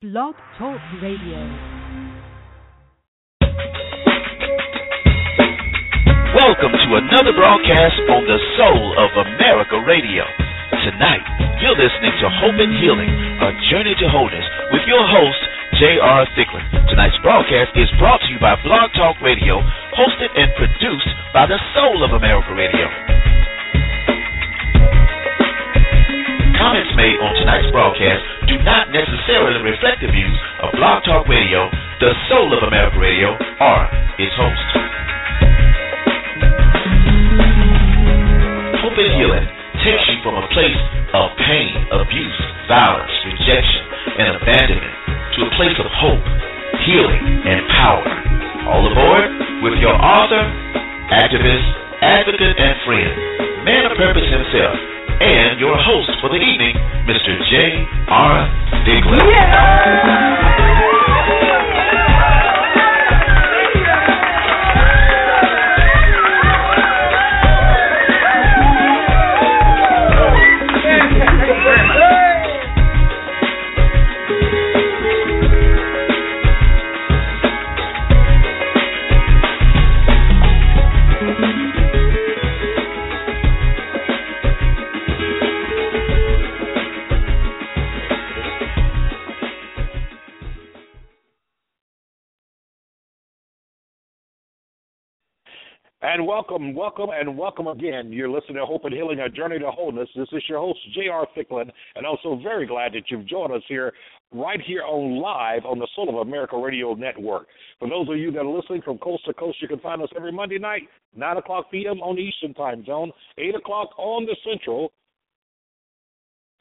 Blog Talk Radio. Welcome to another broadcast on the Soul of America Radio. Tonight, you're listening to Hope and Healing, a journey to wholeness with your host, J.R. Thicklin. Tonight's broadcast is brought to you by Blog Talk Radio, hosted and produced by the Soul of America Radio. Comments made on tonight's broadcast do not necessarily reflect the views of Blog Talk Radio, the Soul of America Radio, or its host. Hope and Healing takes you from a place of pain, abuse, violence, rejection, and abandonment to a place of hope, healing, and power. All aboard with your author, activist, advocate, and friend, man of purpose himself, and your host for the evening, Mr. J. R. Thicklin. And welcome, welcome, and welcome again. You're listening to Hope and Healing, a journey to wholeness. This is your host, J.R. Thicklin, and I'm so very glad that you've joined us here, right here on live on the Soul of America Radio Network. For those of you that are listening from coast to coast, you can find us every Monday night, 9 o'clock p.m. on the Eastern Time Zone, 8 o'clock on the Central,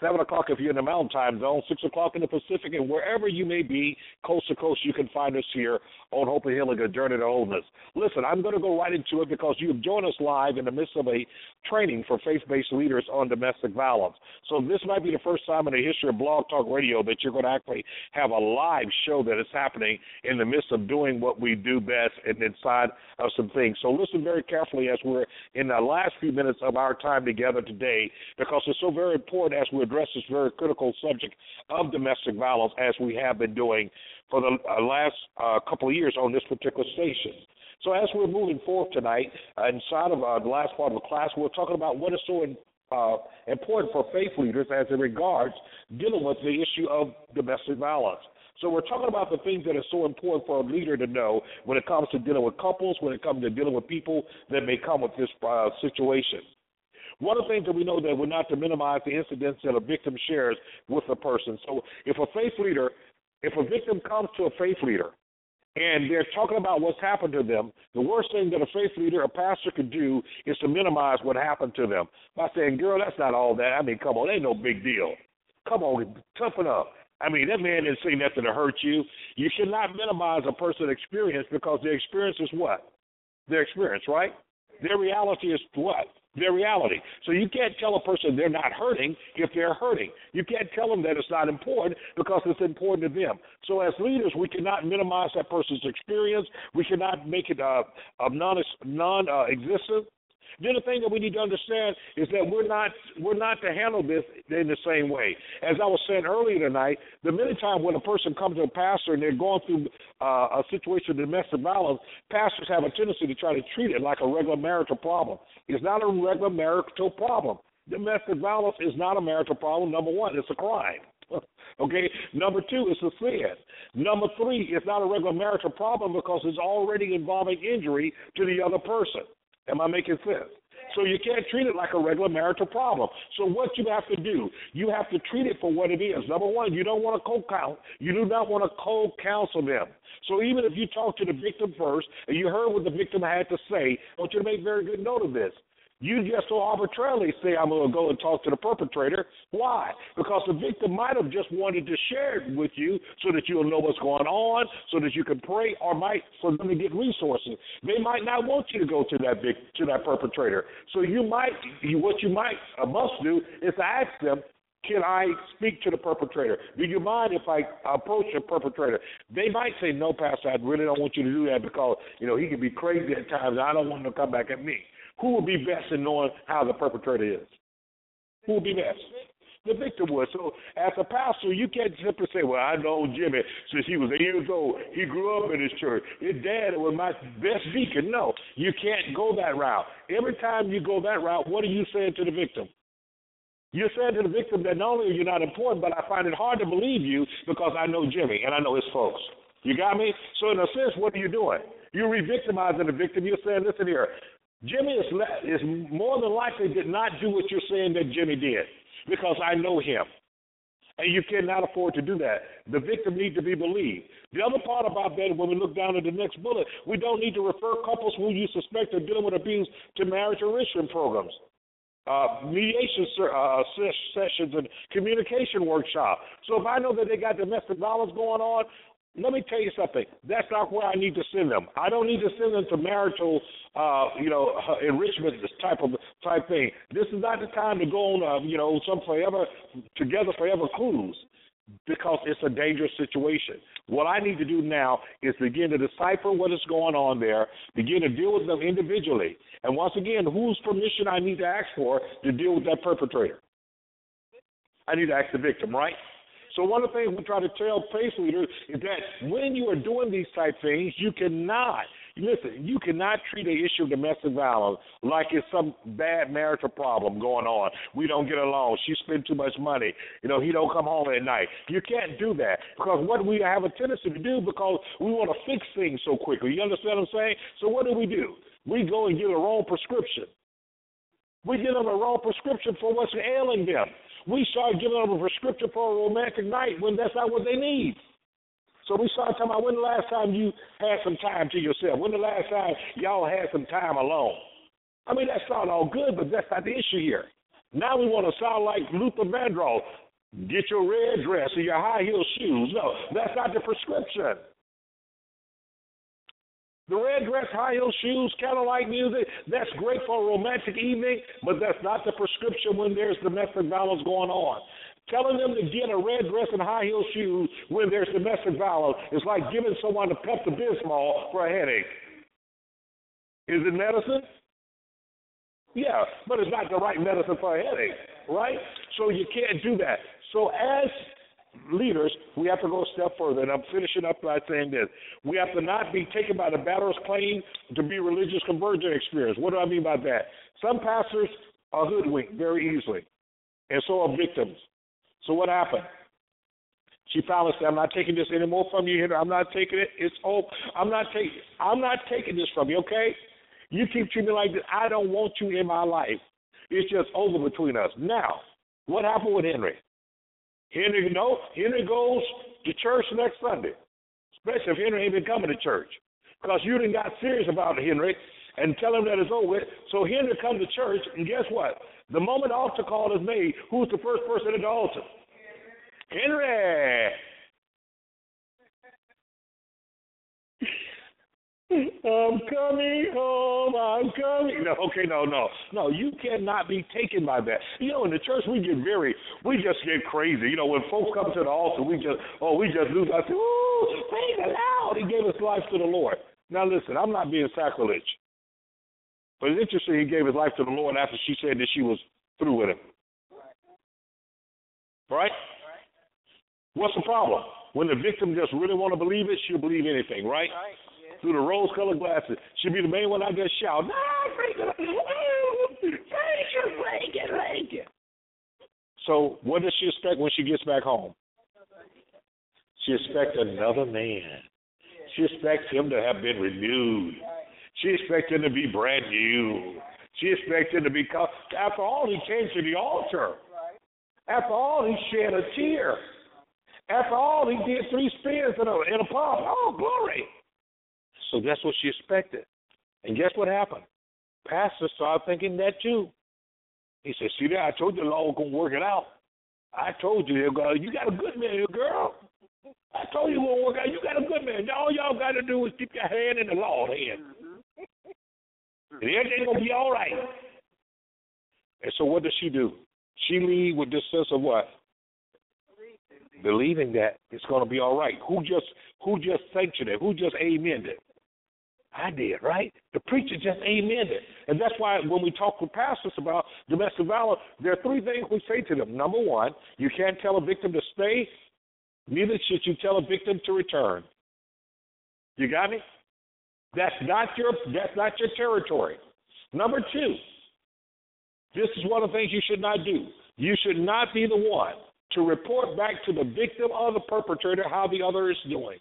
7 o'clock if you're in the Mountain Time Zone, 6 o'clock in the Pacific, and wherever you may be, coast to coast, you can find us here on Hope and Healing, a journey to wholeness. Listen, I'm going to go right into it because you've joined us live in the midst of a training for faith-based leaders on domestic violence. So this might be the first time in the history of Blog Talk Radio that you're going to actually have a live show that is happening in the midst of doing what we do best and inside of some things. So listen very carefully as we're in the last few minutes of our time together today because it's so very important as we address this very critical subject of domestic violence as we have been doing for the uh, last uh, couple of years on this particular station. So as we're moving forward tonight, uh, inside of uh, the last part of the class, we're talking about what is so in, uh, important for faith leaders as it regards dealing with the issue of domestic violence. So we're talking about the things that are so important for a leader to know when it comes to dealing with couples, when it comes to dealing with people that may come with this uh, situation. One of the things that we know that we're not to minimize the incidents that a victim shares with a person. So if a faith leader, if a victim comes to a faith leader and they're talking about what's happened to them, the worst thing that a faith leader, a pastor could do is to minimize what happened to them by saying, girl, that's not all that. I mean, come on, ain't no big deal. Come on, toughen up. I mean, that man didn't say nothing to hurt you. You should not minimize a person's experience because their experience is what? Their experience, right? Their reality is what? Their reality. So you can't tell a person they're not hurting if they're hurting. You can't tell them that it's not important because it's important to them. So as leaders, we cannot minimize that person's experience. We cannot make it uh, non non uh, existent. The other thing that we need to understand is that we're not we're not to handle this in the same way. As I was saying earlier tonight, the many times when a person comes to a pastor and they're going through uh, a situation of domestic violence, pastors have a tendency to try to treat it like a regular marital problem. It's not a regular marital problem. Domestic violence is not a marital problem. Number one, it's a crime. Okay. Number two, it's a sin. Number three, it's not a regular marital problem because it's already involving injury to the other person. Am I making sense? So you can't treat it like a regular marital problem. So what you have to do, you have to treat it for what it is. Number one, you don't want to co-count. You do not want to co-counsel them. So even if you talk to the victim first and you heard what the victim had to say, I want you to make very good note of this. You just so arbitrarily say, I'm going to go and talk to the perpetrator. Why? Because the victim might have just wanted to share it with you so that you'll know what's going on, so that you can pray, or might for them to get resources. They might not want you to go to that vic- to that perpetrator. So you might, you, what you might uh, must do is ask them, can I speak to the perpetrator? Do you mind if I approach the perpetrator? They might say, no, Pastor, I really don't want you to do that because, you know, he can be crazy at times. I don't want him to come back at me. Who will be best in knowing how the perpetrator is? Who will be best? the victim would. So as a pastor, you can't simply say, "Well, I know Jimmy since he was eight years old. He grew up in his church. His dad was my best deacon." No, you can't go that route. Every time you go that route, what are you saying to the victim? You're saying to the victim that not only are you not important, but I find it hard to believe you because I know Jimmy and I know his folks. You got me? So in a sense, what are you doing? You're re-victimizing the victim. You're saying, listen here, Jimmy is, is more than likely did not do what you're saying that Jimmy did because I know him. And you cannot afford to do that. The victim needs to be believed. The other part about that, when we look down at the next bullet, we don't need to refer couples who you suspect are dealing with abuse to marriage enrichment programs uh, mediation uh, sessions and communication workshops. So if I know that they got domestic violence going on, let me tell you something. That's not where I need to send them. I don't need to send them to marital, uh, you know, enrichment type of type thing. This is not the time to go on, uh, you know, some forever together forever cruise because it's a dangerous situation. What I need to do now is begin to decipher what is going on there, begin to deal with them individually. And once again, whose permission I need to ask for to deal with that perpetrator? I need to ask the victim, right? So one of the things we try to tell faith leaders is that when you are doing these type things, you cannot listen, you cannot treat an issue of domestic violence like it's some bad marital problem going on. We don't get along. She spends too much money. You know, he don't come home at night. You can't do that because what we have a tendency to do because we want to fix things so quickly. You understand what I'm saying? So what do we do? We go and get a wrong prescription. We give them a wrong prescription for what's ailing them. We start giving them a prescription for a romantic night when that's not what they need. So we start talking about when the last time you had some time to yourself. When the last time y'all had some time alone. I mean, that's not all good, but that's not the issue here. Now we want to sound like Luther Vandross. Get your red dress and your high heel shoes. No, that's not the prescription. The red dress, high heel shoes, candlelight music, that's great for a romantic evening, but that's not the prescription when there's domestic violence going on. Telling them to get a red dress and high heel shoes when there's domestic violence is like giving someone a Pepto Bismol for a headache. Is it medicine? Yeah, but it's not the right medicine for a headache, right? So you can't do that. So as leaders, we have to go a step further, and I'm finishing up by saying this: we have to not be taken by the batter's claim to be religious conversion experience. What do I mean by that? Some pastors are hoodwinked very easily, and so are victims. So what happened? She finally said, "I'm not taking this anymore from you, Henry. I'm not taking it. It's over. I'm not taking. I'm not taking this from you. Okay? You keep treating me like this. I don't want you in my life. It's just over between us. Now, what happened with Henry? Henry, know, Henry goes to church next Sunday, especially if Henry ain't been coming to church, because you didn't got serious about Henry and tell him that it's over. So Henry comes to church, and guess what? The moment altar call is made, who's the first person at the altar? Henry. I'm coming home. I'm coming. No, okay, no, no, no. You cannot be taken by that. You know, in the church we get very, we just get crazy. You know, when folks come to the altar, we just, oh, we just lose. I say, ooh, praise the Lord. He gave his life to the Lord. Now listen, I'm not being sacrilege. But it's interesting he gave his life to the Lord after she said that she was through with him. Right? What's the problem? When the victim just really want to believe it, she'll believe anything, right? Right. Through the rose-colored glasses, she'll be the main one I there shout, "No, thank you, thank you. So, what does she expect when she gets back home? She expects another man. She expects him to have been renewed. She expects him to be brand new. She expects him to be. After all, he came to the altar. After all, he shed a tear. After all, he did three spins in a in a pump. Oh, glory! So that's what she expected. And guess what happened? Pastor started thinking that too. He said, "See there, I told you the Lord was gonna work it out. I told you, you got a good man, girl. I told you it gonna work out. You got a good man. All y'all got to do is keep your hand in the Lord's hand." Mm-hmm. And everything's gonna be all right. And so what does she do? She leave with this sense of what? Believing that it's gonna be all right. Who just who just sanctioned it? Who just amened it? I did, right? The preacher just amen it. And that's why when we talk with pastors about domestic violence, there are three things we say to them. Number one, you can't tell a victim to stay, neither should you tell a victim to return. You got me? That's not your that's not your territory. Number two, this is one of the things you should not do. You should not be the one to report back to the victim or the perpetrator how the other is doing.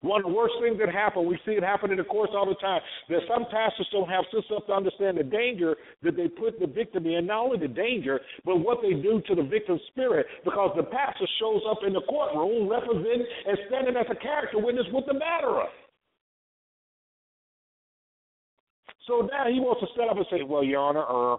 One of the worst things that happen, we see it happen in the course all the time, that some pastors don't have enough to understand the danger that they put the victim in. Not only the danger, but what they do to the victim's spirit, because the pastor shows up in the courtroom representing and standing as a character witness with the matter. So now he wants to stand up and say, "Well, Your Honor, uh,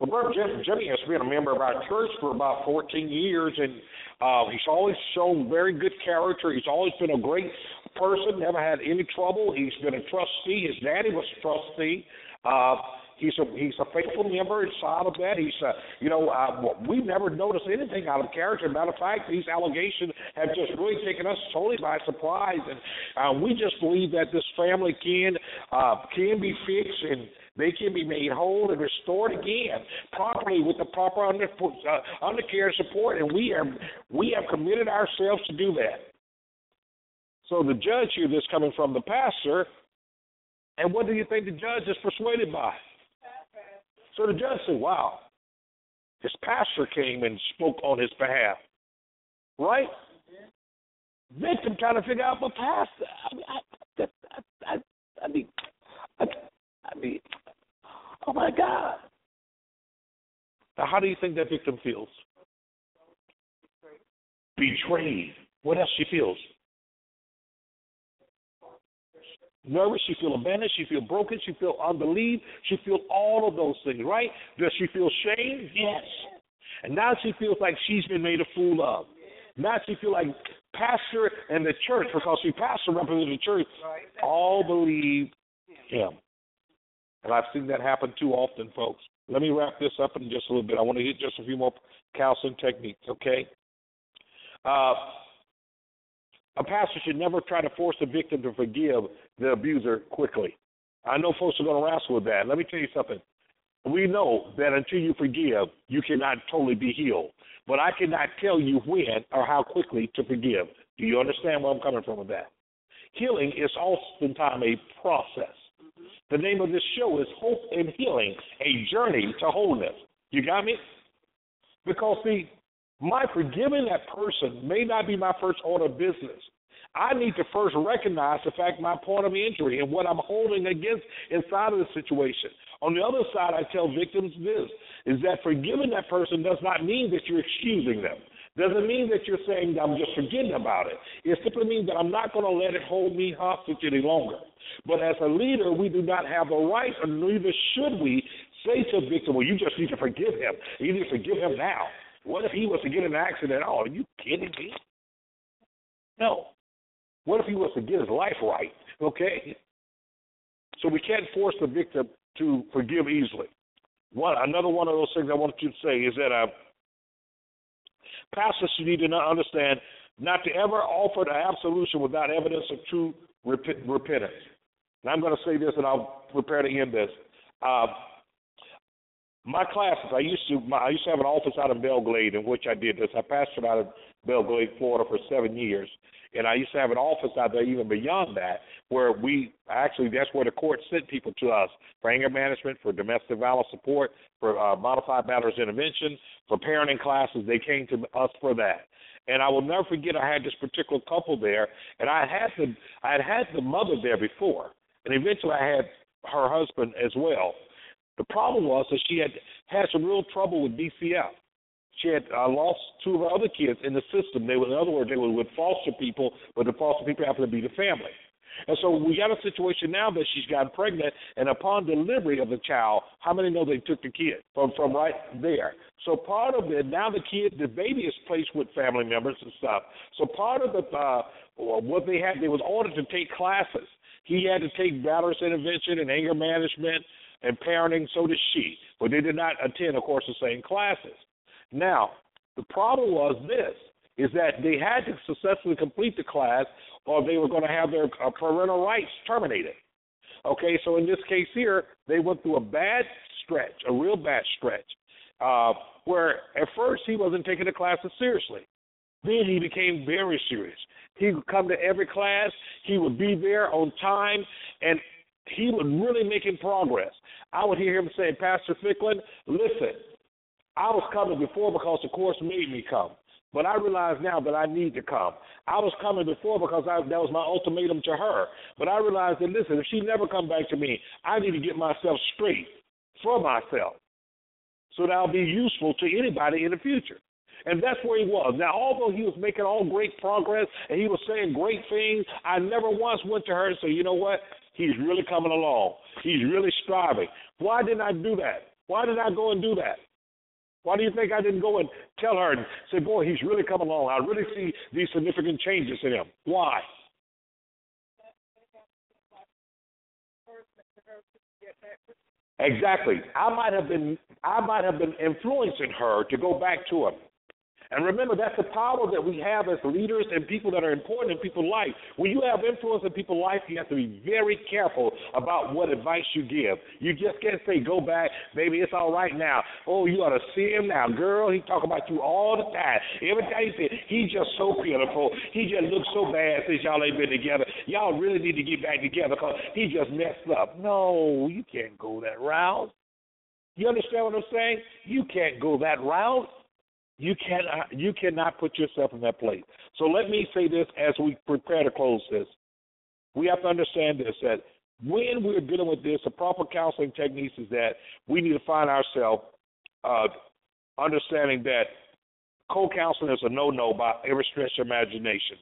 well, Jim, Jimmy has been a member of our church for about 14 years, and uh, he's always shown very good character. He's always been a great person, never had any trouble. He's been a trustee. His daddy was a trustee. Uh, he's a he's a faithful member inside of that. He's uh, you know uh, we've never noticed anything out of character. Matter of fact, these allegations have just really taken us totally by surprise, and uh, we just believe that this family can uh, can be fixed and they can be made whole and restored again properly with the proper under, uh, undercare support, and we are we have committed ourselves to do that. So the judge here, this coming from the pastor, and what do you think the judge is persuaded by? So the judge said, "Wow, his pastor came and spoke on his behalf, right?" Victim trying to figure out, but pastor, I mean, I, I, I, I mean, I, I mean, Oh my God. Now, how do you think that victim feels? Betrayed. What else she feels? Nervous, she feel abandoned, she feel broken, she feel unbelief, she feel all of those things, right? Does she feel shame? Yes. And now she feels like she's been made a fool of. Now she feel like pastor and the church, because she pastor represents the church, all believe him. And I've seen that happen too often, folks. Let me wrap this up in just a little bit. I want to hit just a few more counseling techniques, okay? Uh, a pastor should never try to force a victim to forgive the abuser quickly. I know folks are going to wrestle with that. Let me tell you something. We know that until you forgive, you cannot totally be healed. But I cannot tell you when or how quickly to forgive. Do you understand where I'm coming from with that? Healing is oftentimes a process. The name of this show is Hope and Healing, a journey to wholeness. You got me? Because see, my forgiving that person may not be my first order of business. I need to first recognize the fact my point of injury and what I'm holding against inside of the situation. On the other side, I tell victims this is that forgiving that person does not mean that you're excusing them. Doesn't mean that you're saying I'm just forgetting about it. It simply means that I'm not going to let it hold me hostage any longer. But as a leader, we do not have the right, or neither should we, say to a victim, well, you just need to forgive him. You need to forgive him now. What if he was to get in an accident? Oh, are you kidding me? No. What if he was to get his life right? Okay? So we can't force the victim to forgive easily. One another one of those things I wanted to say is that uh, pastors should need to understand not to ever offer the absolution without evidence of true rep- repentance. And I'm going to say this, and I'll prepare to end this. Uh, my classes, I used to, my, I used to have an office out in Belle Glade in which I did this. I pastored out of Belle Glade, Florida, for seven years, and I used to have an office out there even beyond that, where we actually that's where the court sent people to us for anger management, for domestic violence support, for uh, modified matters intervention, for parenting classes. They came to us for that. And I will never forget I had this particular couple there, and I had the I had had the mother there before, and eventually I had her husband as well. The problem was that she had had some real trouble with DCF. She had uh, lost two of her other kids in the system. They were, in other words, they were with foster people, but the foster people happened to be the family. And so we got a situation now that she's gotten pregnant, and upon delivery of the child, how many know they took the kid from from right there? So part of it now the kid, the baby is placed with family members and stuff. So part of the uh, what they had, they was ordered to take classes. He had to take battery intervention and anger management and parenting. So did she, but they did not attend, of course, the same classes. Now the problem was this: is that they had to successfully complete the class or they were going to have their uh, parental rights terminated. Okay, so in this case here, they went through a bad stretch, a real bad stretch, uh, where at first he wasn't taking the classes seriously. Then he became very serious. He would come to every class, he would be there on time, and he was really making progress. I would hear him say, Pastor Thicklin, listen, I was coming before because the course made me come. But I realize now that I need to come. I was coming before because I, that was my ultimatum to her. But I realize that listen, if she never come back to me, I need to get myself straight for myself, so that I'll be useful to anybody in the future. And that's where he was. Now, although he was making all great progress and he was saying great things, I never once went to her and said, you know what? He's really coming along. He's really striving. Why didn't I do that? Why did I go and do that? Why do you think I didn't go and tell her and say, boy, he's really coming along. I really see these significant changes in him. Why? Exactly. I might have been I might have been influencing her to go back to him. And remember, that's the power that we have as leaders and people that are important in people's life. When you have influence in people's life, you have to be very careful about what advice you give. You just can't say, go back, baby, it's all right now. Oh, you ought to see him now. Girl, he talk about you all the time. Every time he say, he's just so pitiful. He just looks so bad since y'all ain't been together. Y'all really need to get back together because he just messed up. No, you can't go that route. You understand what I'm saying? You can't go that route. You cannot you cannot put yourself in that place. So let me say this as we prepare to close this. We have to understand this that when we're dealing with this, the proper counseling techniques is that we need to find ourselves uh, understanding that co-counseling is a no-no by every stretch of imagination.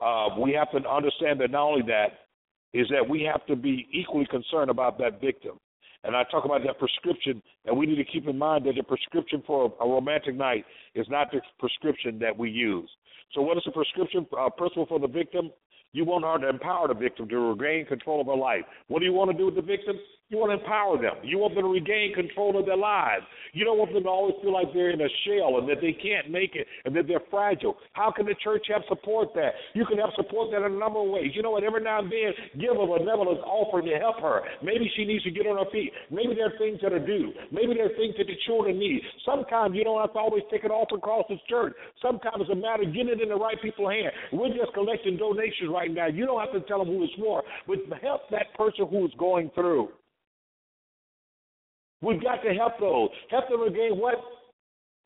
Uh, we have to understand that not only that is that we have to be equally concerned about that victim. And I talk about that prescription, and we need to keep in mind that the prescription for a romantic night is not the prescription that we use. So, what is the prescription uh, principle for the victim? You want her to empower the victim to regain control of her life. What do you want to do with the victim? You want to empower them. You want them to regain control of their lives. You don't want them to always feel like they're in a shell and that they can't make it and that they're fragile. How can the church help support that? You can help support that in a number of ways. You know what? Every now and then, give a benevolent offering to help her. Maybe she needs to get on her feet. Maybe there are things that are due. Maybe there are things that the children need. Sometimes you don't have to always take it off across the church. Sometimes it's a matter of getting it in the right people's hand. We're just collecting donations right now. You don't have to tell them who it's for, but help that person who is going through. We've got to help those. Help them regain what?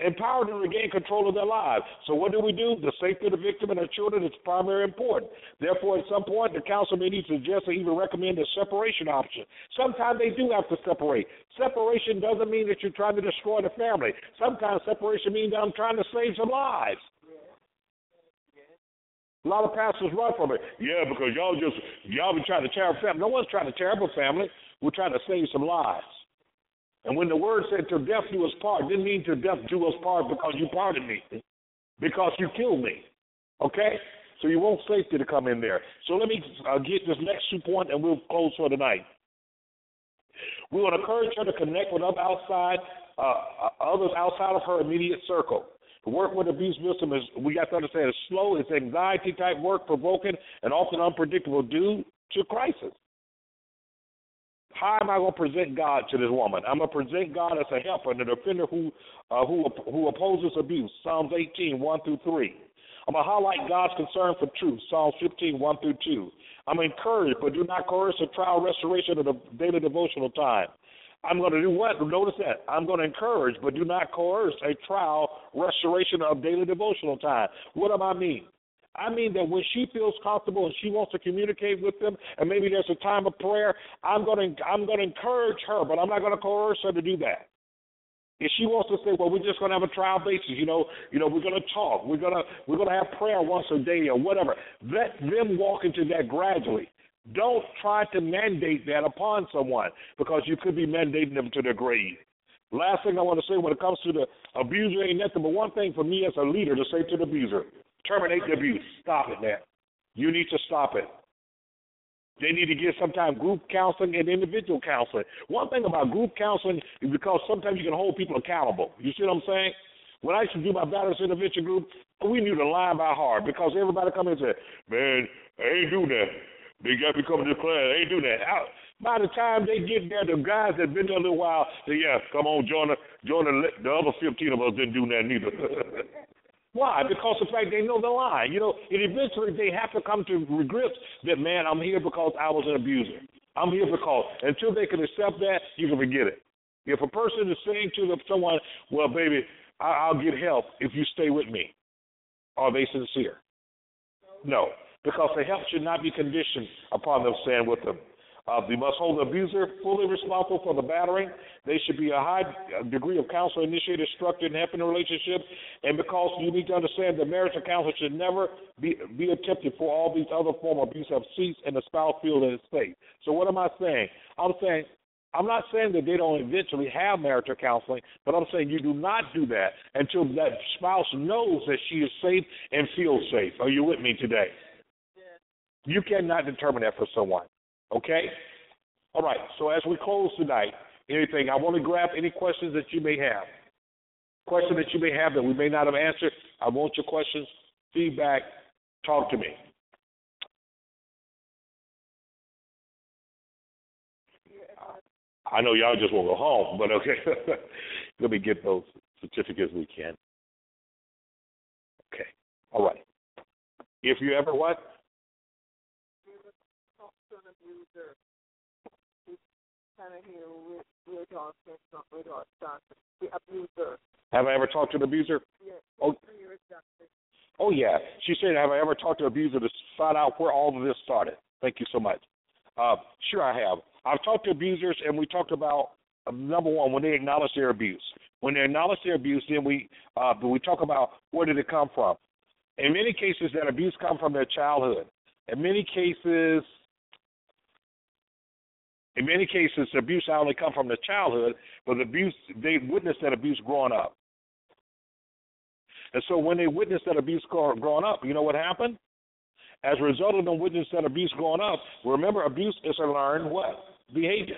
Empower them to regain control of their lives. So what do we do? The safety of the victim and their children is primary important. Therefore, at some point, the council may need to suggest or even recommend a separation option. Sometimes they do have to separate. Separation doesn't mean that you're trying to destroy the family. Sometimes separation means that I'm trying to save some lives. A lot of pastors run from it. Yeah, because y'all just y'all been trying to tear up family. No one's trying to tear up a family. We're trying to save some lives. And when the word said to death do us part, didn't mean to death do us part because you parted me, because you killed me. Okay? So you want safety to come in there. So let me uh, get this next two point, and we'll close for tonight. We want to encourage her to connect with other outside, uh, uh, others outside of her immediate circle. Work with abuse victims is, we got to understand, it's slow, it's anxiety type work, provoking, and often unpredictable due to crisis. How am I going to present God to this woman? I'm going to present God as a helper and a defender who uh, who who opposes abuse. Psalms 18, 1 through 3. I'm going to highlight God's concern for truth. Psalms 15, 1 through 2. I'm encouraged, but do not coerce a trial restoration of the daily devotional time. I'm going to do what? Notice that. I'm going to encourage, but do not coerce a trial restoration of daily devotional time. What do I mean? I mean that when she feels comfortable and she wants to communicate with them, and maybe there's a time of prayer, I'm going to I'm going to encourage her, but I'm not going to coerce her to do that. If she wants to say, well, we're just going to have a trial basis, you know, you know, we're going to talk, we're going to we're going to have prayer once a day or whatever. Let them walk into that gradually. Don't try to mandate that upon someone because you could be mandating them to their grave. Last thing I want to say when it comes to the abuser ain't nothing but one thing for me as a leader to say to the abuser. Terminate the abuse. Stop it, man. You need to stop it. They need to get sometimes group counseling and individual counseling. One thing about group counseling is because sometimes you can hold people accountable. You see what I'm saying? When I used to do my battles intervention group, we knew the line by heart because everybody come in and say, "Man, I ain't do that." They got me coming to class. Ain't doing that. I, by the time they get there, the guys that been there a little while say, "Yeah, come on, join the join the, the other fifteen of us didn't do that neither." Why? Because the fact they know the lie. You know, and eventually they have to come to grips that man, I'm here because I was an abuser. I'm here because until they can accept that, you can forget it. If a person is saying to someone, "Well, baby, I, I'll get help if you stay with me," are they sincere? No, because the help should not be conditioned upon them staying with them. Uh, we must hold the abuser fully responsible for the battering. They should be a high degree of counsel initiated, structured, and helping the relationship. And because you need to understand that marriage counsel should never be be attempted for all these other form of abuse have ceased and the spouse feels that it's safe. So what am I saying? I'm saying I'm not saying that they don't eventually have marital counseling, but I'm saying you do not do that until that spouse knows that she is safe and feels safe. Are you with me today? You cannot determine that for someone. Okay? All right. So as we close tonight, anything, I want to grab any questions that you may have. Question that you may have that we may not have answered. I want your questions, feedback. Talk to me. I know y'all just want to go home, but okay. Let me get those certificates we can. Okay. All right. If you ever what? Have I ever talked to an abuser? Yes. Oh, oh yeah. She said, "Have I ever talked to an abuser to find out where all of this started?" Thank you so much. Uh, sure, I have. I've talked to abusers, and we talked about uh, number one when they acknowledge their abuse. When they acknowledge their abuse, then we uh, we talk about where did it come from. In many cases, that abuse come from their childhood. In many cases, in many cases, abuse not only come from their childhood, but the abuse they witnessed that abuse growing up. And so when they witnessed that abuse growing up, you know what happened? As a result of them witnessing that abuse growing up, remember abuse is a learned what? Behavior.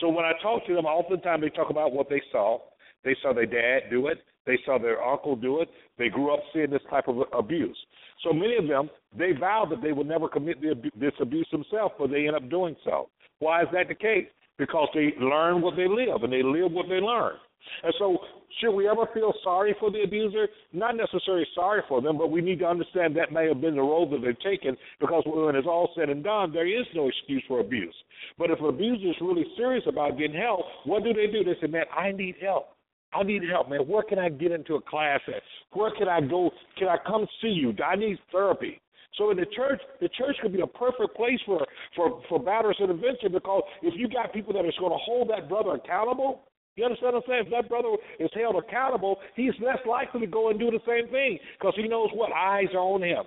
So when I talk to them, oftentimes they talk about what they saw. They saw their dad do it. They saw their uncle do it. They grew up seeing this type of abuse. So many of them, they vowed that they would never commit this abuse themselves, but they end up doing so. Why is that the case? Because they learn what they live and they live what they learn. And so, should we ever feel sorry for the abuser? Not necessarily sorry for them, but we need to understand that may have been the role that they've taken because when it's all said and done, there is no excuse for abuse. But if an abuser is really serious about getting help, what do they do? They say, man, I need help. I need help, man. Where can I get into a class at? Where can I go? Can I come see you? I need therapy. So in the church, the church could be a perfect place for for for batters intervention because if you got people that are going to hold that brother accountable, you understand what I'm saying? If that brother is held accountable, he's less likely to go and do the same thing because he knows what eyes are on him.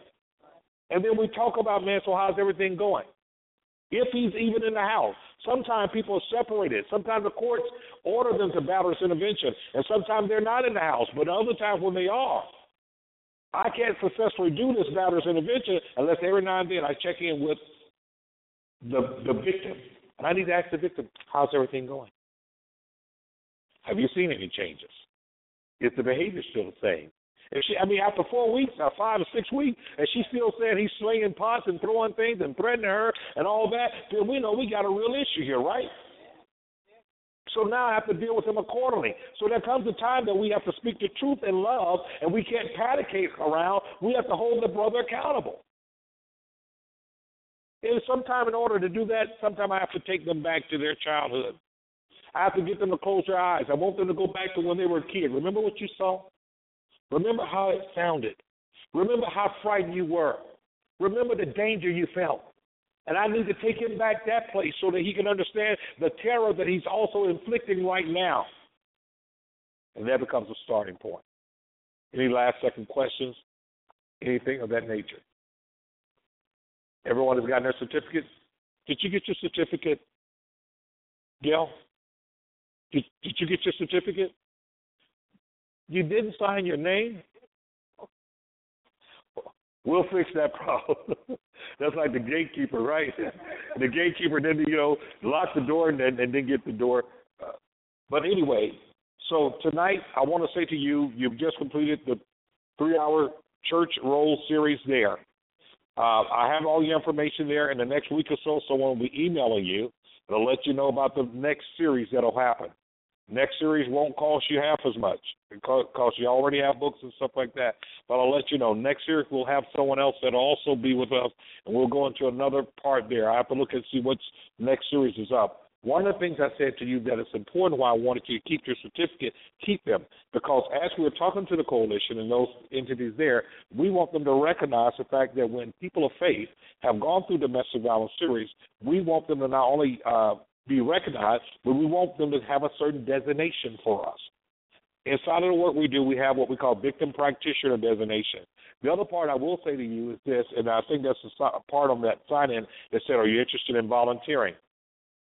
And then we talk about, man, so how's everything going? If he's even in the house, sometimes people are separated. Sometimes the courts order them to battle intervention, and sometimes they're not in the house. But other times when they are, I can't successfully do this batter's intervention unless every now and then I check in with the the victim. And I need to ask the victim, how's everything going? Have you seen any changes? Is the behavior still the same? If she, I mean, after four weeks, or five or six weeks, and she's still saying he's swinging pots and throwing things and threatening her and all that, then we know we got a real issue here, right? So now I have to deal with him accordingly. So there comes a time that we have to speak the truth in love, and we can't panicate around. We have to hold the brother accountable. And sometimes, in order to do that, sometimes I have to take them back to their childhood. I have to get them to close their eyes. I want them to go back to when they were a kid. Remember what you saw? Remember how it sounded. Remember how frightened you were. Remember the danger you felt. And I need to take him back that place so that he can understand the terror that he's also inflicting right now. And that becomes a starting point. Any last second questions? Anything of that nature? Everyone has gotten their certificate? Did you get your certificate, Gail? Did, did you get your certificate? You didn't sign your name? We'll fix that problem. That's like the gatekeeper, right? the gatekeeper then, you know, lock the door and then, and then get the door. Uh, but anyway, So tonight, I want to say to you, you've just completed the three-hour church roll series there. Uh, I have all the information there. In the next week or so, someone will be emailing you. It'll let you know about the next series that'll happen. Next series won't cost you half as much because you already have books and stuff like that. But I'll let you know. Next series we'll have someone else that'll also be with us, and we'll go into another part there. I have to look and see what's next series is up. One of the things I said to you that it's important why I wanted you to keep your certificate, keep them. Because as we were talking to the coalition and those entities there, we want them to recognize the fact that when people of faith have gone through domestic violence series, we want them to not only uh, be recognized, but we want them to have a certain designation for us. Inside of the work we do, we have what we call victim practitioner designation. The other part I will say to you is this, and I think that's a part of that sign in that said, Are you interested in volunteering?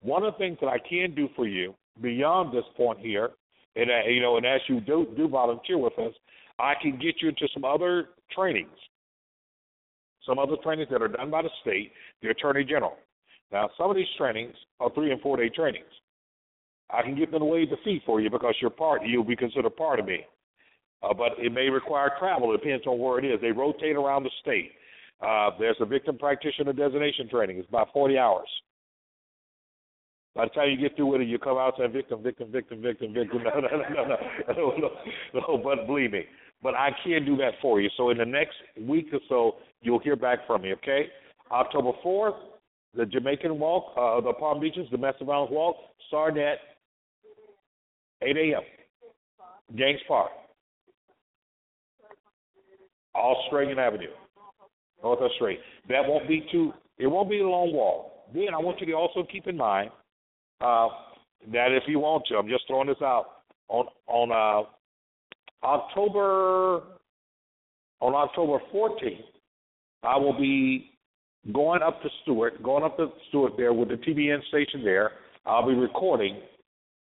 One of the things that I can do for you beyond this point here, and uh, you know, and as you do do volunteer with us, I can get you into some other trainings, some other trainings that are done by the state, the Attorney General. Now, some of these trainings are three and four day trainings. I can get them waive the fee for you because you're part. You'll be considered part of me. Uh, but it may require travel. It depends on where it is. They rotate around the state. Uh, there's a victim practitioner designation training. It's about 40 hours. By the time you get through with it, you come out saying victim, victim, victim, victim, victim. No, no, no, no, no, no, no. But believe me, but I can do that for you. So in the next week or so, you'll hear back from me. Okay? October fourth, the Jamaican Walk, uh, the Palm Beaches the Domestic Violence Walk, Sarnet, 8 a.m. Gaines Park, Australian Avenue, North Australia. That won't be too. It won't be a long walk. Then I want you to also keep in mind uh, that if you want to, I'm just throwing this out on on uh, October on October 14th, I will be going up to Stuart, going up to Stuart there with the TBN station there. I'll be recording.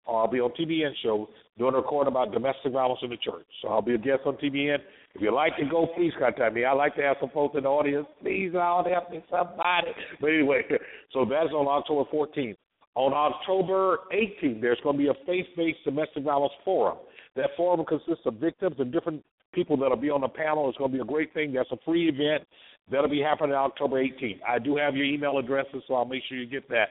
I'll be on TBN show doing a recording about domestic violence in the church. So I'll be a guest on TBN. If you'd like to go, please contact me. I like to have some folks in the audience. Please, I'll help me somebody. But anyway, so that's on October 14th. On October 18th, there's going to be a faith-based domestic violence forum. That forum consists of victims and different people that'll be on the panel. It's going to be a great thing. That's a free event. That'll be happening October 18th. I do have your email addresses, so I'll make sure you get that.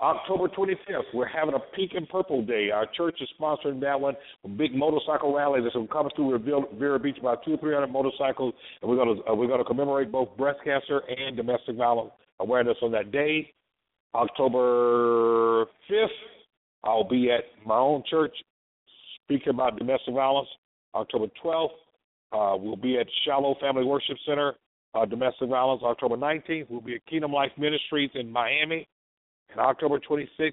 October 25th, we're having a Pink and Purple Day. Our church is sponsoring that one. A big motorcycle rally that's going to come through Riviera Beach, about two or three hundred motorcycles, and we're going to uh, we're going to commemorate both breast cancer and domestic violence awareness on that day. October 5th, I'll be at my own church speaking about domestic violence. October 12th, uh, we'll be at Shallow Family Worship Center, uh, domestic violence. October 19th, we'll be at Kingdom Life Ministries in Miami. And October 26th,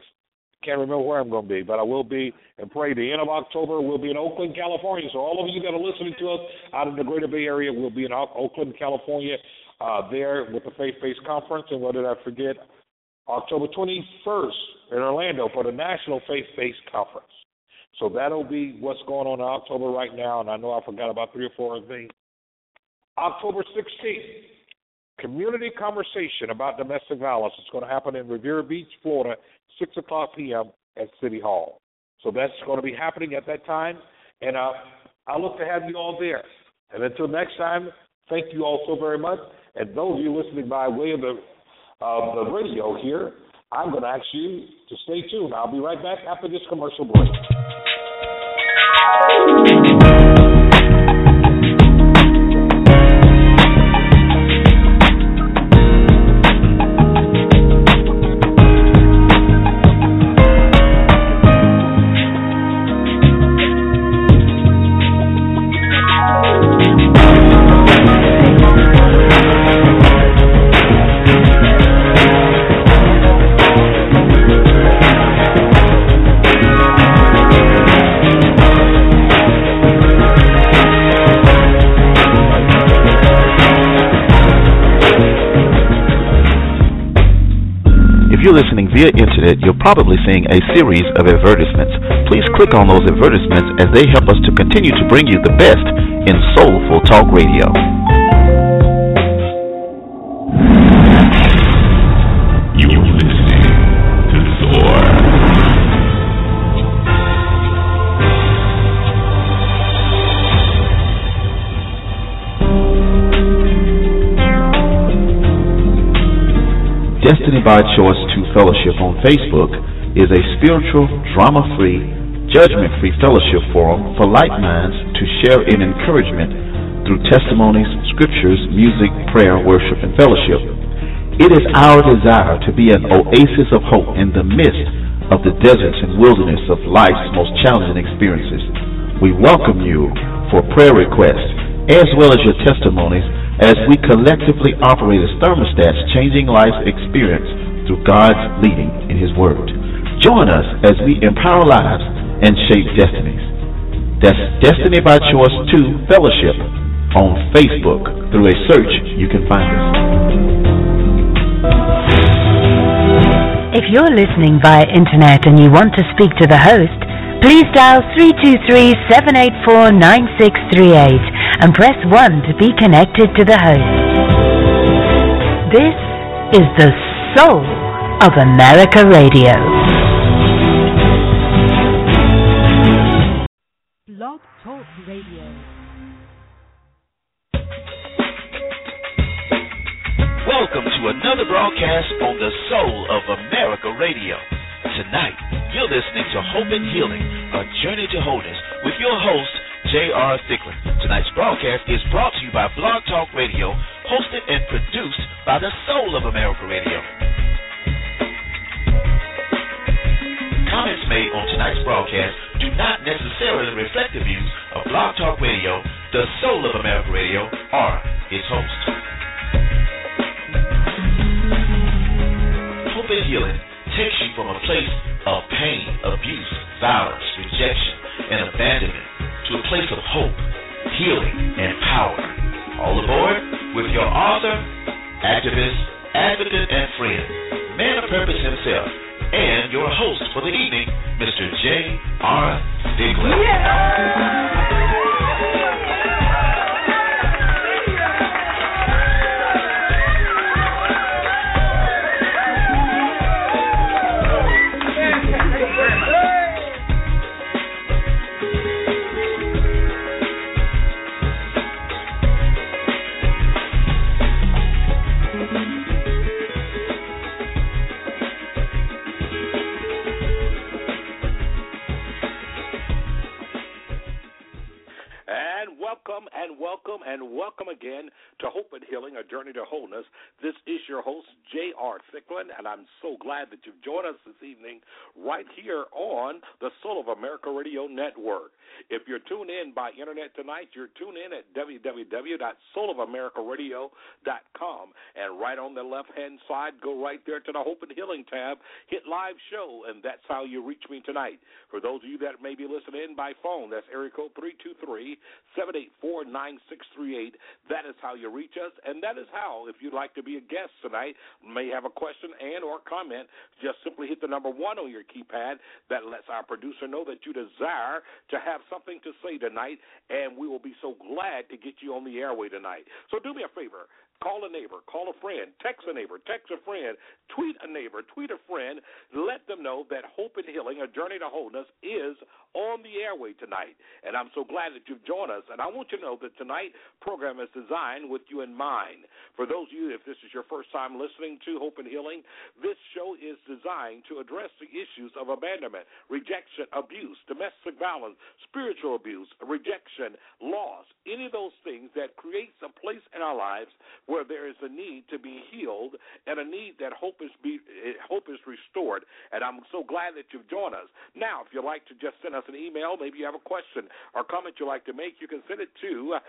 can't remember where I'm going to be, but I will be and pray. The end of October, we'll be in Oakland, California. So all of you that are listening to us out of the Greater Bay Area, we'll be in Oakland, California, uh, there with the Faith Based Conference. And what did I forget? October 21st in Orlando for the National Faith Based Conference. So that'll be what's going on in October right now, and I know I forgot about three or four of things. October 16th, community conversation about domestic violence. It's going to happen in Riviera Beach, Florida, 6 o'clock p.m. at City Hall. So that's going to be happening at that time, and uh, I look to have you all there. And until next time, thank you all so very much. And those of you listening by way of the of the radio here, I'm going to ask you to stay tuned. I'll be right back after this commercial break. you're listening via internet, you're probably seeing a series of advertisements. Please click on those advertisements as they help us to continue to bring you the best in Soulful Talk Radio. Destiny by Choice Fellowship on Facebook is a spiritual, drama free, judgment free fellowship forum for like minds to share in encouragement through testimonies, scriptures, music, prayer, worship, and fellowship. It is our desire to be an oasis of hope in the midst of the deserts and wilderness of life's most challenging experiences. We welcome you for prayer requests as well as your testimonies as we collectively operate as thermostats changing life's experience through God's leading in His Word. Join us as we empower lives and shape destinies. That's Destiny by Choice 2 Fellowship on Facebook. Through a search, you can find us. If you're listening via internet and you want to speak to the host, please dial 323-784-9638 and press 1 to be connected to the host. This is the soul of America Radio. Blog Talk Radio. Welcome to another broadcast on the Soul of America Radio. Tonight, you're listening to Hope and Healing, a journey to wholeness with your host, J.R. Thicklin. Tonight's broadcast is brought to you by Blog Talk Radio, hosted and produced by the Soul of America Radio. Comments made on tonight's broadcast do not necessarily reflect the views of Blog Talk Radio, the Soul of America Radio, or its host. Hope and healing takes you from a place of pain, abuse, violence, rejection, and abandonment to a place of hope, healing, and power. All aboard with your author, activist, advocate, and friend, man of purpose himself, and your host for the evening, Mr. J. R. Thicklin. Yeah. And welcome and welcome again to Hope and Healing, a journey to wholeness. This is your host, J.R. Thicklin, and I'm so glad that you've joined us this evening right here on the Soul of America Radio Network. If you're tuned in by internet tonight, you're tuned in at www.soulofamericaradio.com. And right on the left hand side, go right there to the Hope and Healing tab, hit live show, and that's how you reach me tonight. For those of you that may be listening in by phone, that's area code 323 784 9638. That is how you reach us, and that is how, if you'd like to be a guest tonight, may have a question and or comment, just simply hit the number one on your keypad. That lets our producer know that you desire to have something to say tonight, and we will be so glad to get you on the airway tonight. So do me a favor, Call a neighbor, call a friend, text a neighbor, text a friend, tweet a neighbor, tweet a friend. Let them know that Hope and Healing, a journey to wholeness, is on the airway tonight. And I'm so glad that you've joined us. And I want you to know that tonight's program is designed with you in mind. For those of you, if this is your first time listening to Hope and Healing, this show is designed to address the issues of abandonment, rejection, abuse, domestic violence, spiritual abuse, rejection, loss, any of those things that creates a place in our lives where there is a need to be healed and a need that hope is be eh, hope is restored. And I'm so glad that you've joined us. Now, if you'd like to just send us an email, maybe you have a question or comment you'd like to make, you can send it to uh,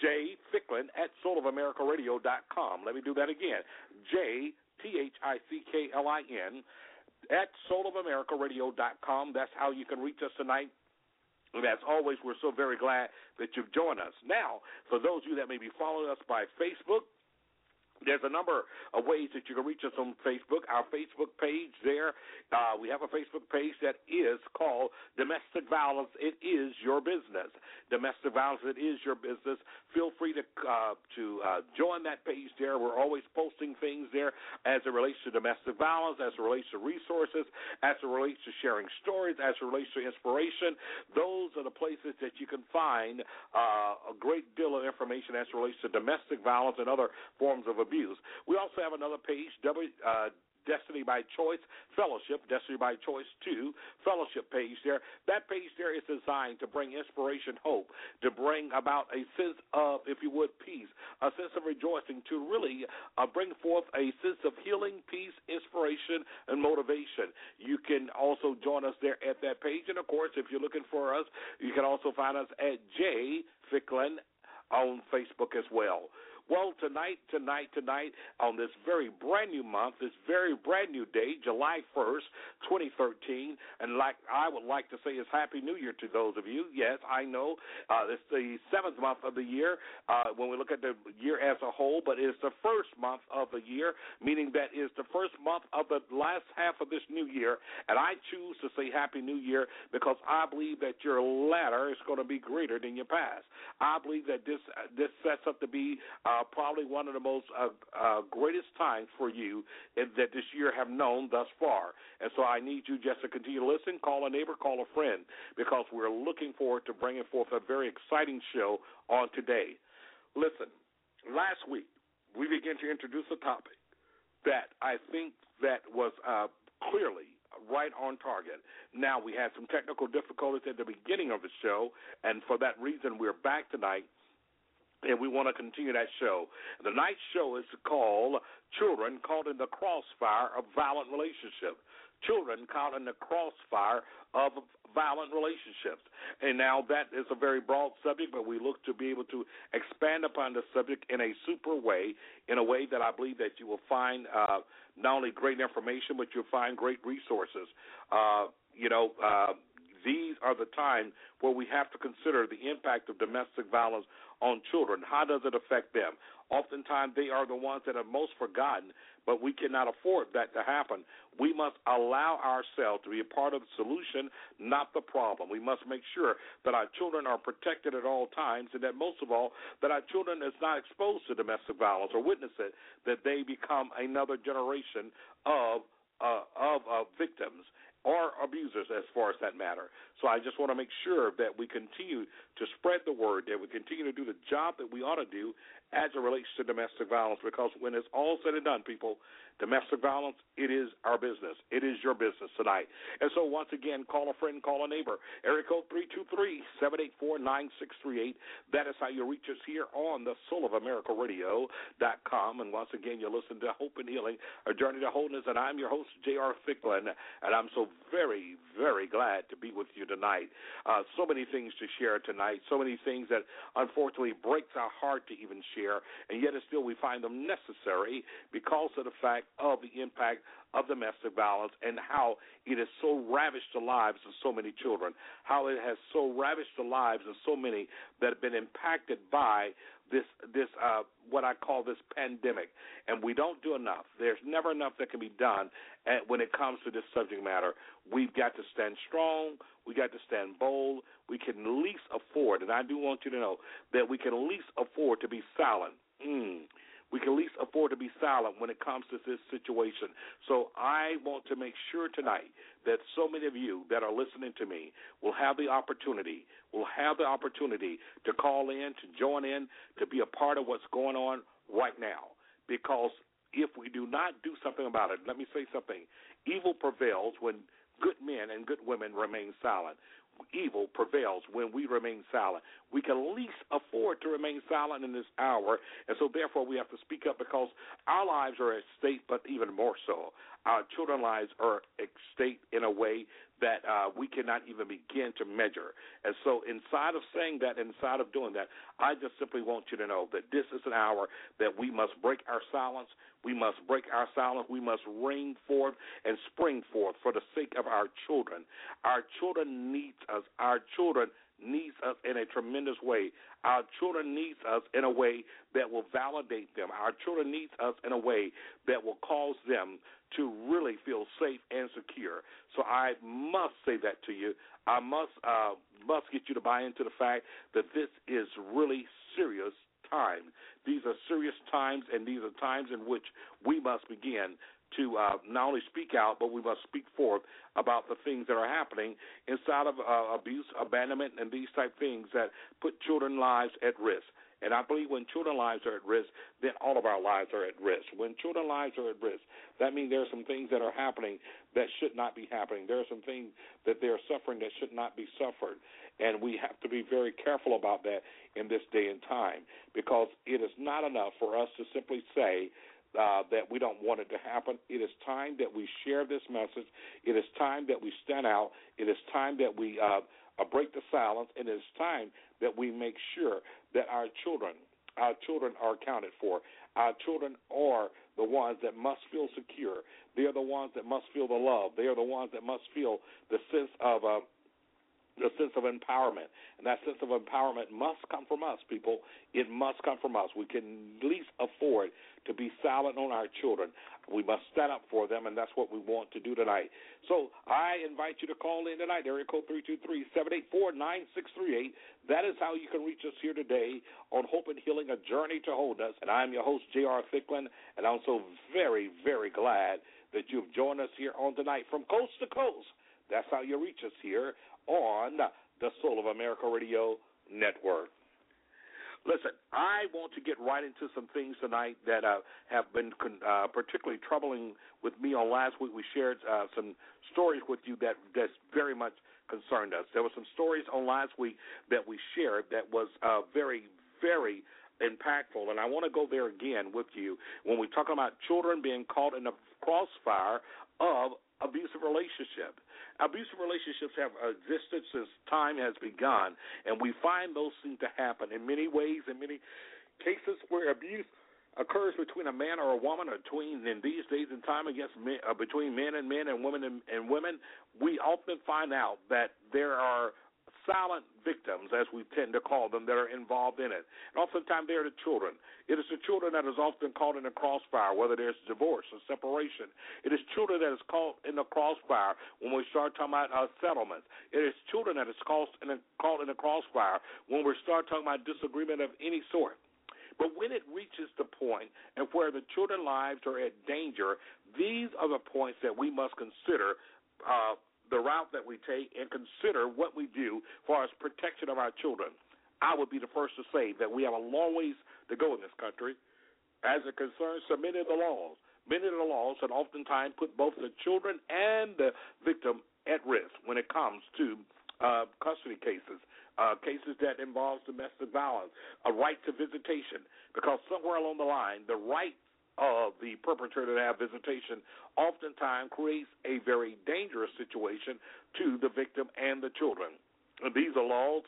J Thicklin at soulamericaradio.com. Let me do that again. J T H I C K L I N at soulamericaradio.com. That's how you can reach us tonight. And as always, we're so very glad that you've joined us. Now, for those of you that may be following us by Facebook, there's a number of ways that you can reach us on Facebook. Our Facebook page there, uh, we have a Facebook page that is called Domestic Violence. It is your business. Domestic Violence. It is your business. Feel free to uh, to uh, join that page there. We're always posting things there as it relates to domestic violence, as it relates to resources, as it relates to sharing stories, as it relates to inspiration. Those are the places that you can find uh, a great deal of information as it relates to domestic violence and other forms of abuse We also have another page, w, uh, Destiny by Choice Fellowship, Destiny by Choice 2 Fellowship page there. That page there is designed to bring inspiration, hope, to bring about a sense of, if you would, peace, a sense of rejoicing, to really uh, bring forth a sense of healing, peace, inspiration, and motivation. You can also join us there at that page. And of course, if you're looking for us, you can also find us at J Thicklin on Facebook as well. Well, tonight, tonight, tonight, on this very brand new month, this very brand new day, July 1st, 2013, and like I would like to say is Happy New Year to those of you. Yes, I know uh, it's the seventh month of the year uh, when we look at the year as a whole, but it's the first month of the year, meaning that is the first month of the last half of this new year, and I choose to say Happy New Year because I believe that your latter is going to be greater than your past. I believe that this this sets up to be uh, uh, probably one of the most uh, uh, greatest times for you that this year have known thus far. And so I need you just to continue to listen, call a neighbor, call a friend, because we're looking forward to bringing forth a very exciting show on today. Listen, last week we began to introduce a topic that I think that was uh, clearly right on target. Now we had some technical difficulties at the beginning of the show, and for that reason we're back tonight and we want to continue that show. The night show is called Children Caught in the Crossfire of Violent Relationships. Children caught in the crossfire of violent relationships. And now that is a very broad subject, but we look to be able to expand upon the subject in a super way, in a way that I believe that you will find uh, not only great information, but you'll find great resources. Uh, you know, uh, these are the times where we have to consider the impact of domestic violence on children. How does it affect them? Oftentimes, they are the ones that are most forgotten, but we cannot afford that to happen. We must allow ourselves to be a part of the solution, not the problem. We must make sure that our children are protected at all times, and that most of all, that our children is not exposed to domestic violence or witness it, that they become another generation of uh, of uh, victims or abusers as far as that matter. So I just want to make sure that we continue to spread the word, that we continue to do the job that we ought to do as it relates to domestic violence because when it's all said and done, people, domestic violence, it is our business. It is your business tonight. And so once again, call a friend, call a neighbor. Area code 323-784-9638. That is how you reach us here on the Soul of America Radio.com. And once again, you listen to Hope and Healing, a journey to wholeness. And I'm your host, J.R. Thicklin. And I'm so very, very glad to be with you tonight. Uh, so many things to share tonight. So many things that unfortunately breaks our heart to even share and yet still we find them necessary because of the fact of the impact of domestic violence and how it has so ravished the lives of so many children, how it has so ravished the lives of so many that have been impacted by this this uh, what I call this pandemic, and we don't do enough. There's never enough that can be done at, when it comes to this subject matter. We've got to stand strong. We got to stand bold. We can least afford, and I do want you to know that we can least afford to be silent. Mm we can least afford to be silent when it comes to this situation. So I want to make sure tonight that so many of you that are listening to me will have the opportunity, will have the opportunity to call in, to join in, to be a part of what's going on right now. Because if we do not do something about it, let me say something. Evil prevails when good men and good women remain silent evil prevails when we remain silent. We can least afford to remain silent in this hour, and so therefore we have to speak up because our lives are at stake, but even more so, our children's lives are at stake in a way that uh, we cannot even begin to measure. And so, inside of saying that, inside of doing that, I just simply want you to know that this is an hour that we must break our silence. We must break our silence. We must ring forth and spring forth for the sake of our children. Our children need us. Our children needs us in a tremendous way. Our children needs us in a way that will validate them. Our children needs us in a way that will cause them to really feel safe and secure. So I must say that to you. I must uh, must get you to buy into the fact that this is really serious times. These are serious times, and these are times in which we must begin to uh, not only speak out, but we must speak forth about the things that are happening inside of uh, abuse, abandonment, and these type things that put children's lives at risk. And I believe when children's lives are at risk, then all of our lives are at risk. When children's lives are at risk, that means there are some things that are happening that should not be happening. There are some things that they are suffering that should not be suffered. And we have to be very careful about that in this day and time because it is not enough for us to simply say, uh, that we don't want it to happen. It is time that we share this message. It is time that we stand out. It is time that we uh, uh, break the silence, and it is time that we make sure that our children, our children are accounted for. Our children are the ones that must feel secure. They are the ones that must feel the love. They are the ones that must feel the sense of uh, the sense of empowerment. And that sense of empowerment must come from us, people. It must come from us. We can least afford to be silent on our children. We must stand up for them, and that's what we want to do tonight. So I invite you to call in tonight, area code 323-784-9638. That is how you can reach us here today on Hope and Healing, A Journey to Wholeness. And I'm your host, J.R. Thicklin, and I'm so very, very glad that you've joined us here on tonight from coast to coast. That's how you reach us here on the Soul of America Radio Network. Listen, I want to get right into some things tonight that uh, have been uh, particularly troubling with me. On last week, we shared uh, some stories with you that that's very much concerned us. There were some stories on last week that we shared that was uh, very, very impactful, and I want to go there again with you when we talk about children being caught in the crossfire of abusive relationship. Abusive relationships have existed since time has begun, and we find those things to happen in many ways, in many cases where abuse occurs between a man or a woman, or between in these days and time against men, uh, between men and men and women and, and women. We often find out that there are silent victims, as we tend to call them, that are involved in it. And oftentimes they're the children. It is the children that is often caught in the crossfire, whether there's divorce or separation. It is children that is caught in the crossfire when we start talking about uh, settlements. It is children that is caught in, the, caught in the crossfire when we start talking about disagreement of any sort. But when it reaches the point and where the children's lives are at danger, these are the points that we must consider uh, the route that we take and consider what we do for our protection of our children. I would be the first to say that we have a long ways to go in this country as it concerns so many of the laws. Many of the laws that oftentimes put both the children and the victim at risk when it comes to uh, custody cases, uh, cases that involve domestic violence, a right to visitation, because somewhere along the line, the right of the perpetrator to have visitation oftentimes creates a very dangerous situation to the victim and the children. These are laws,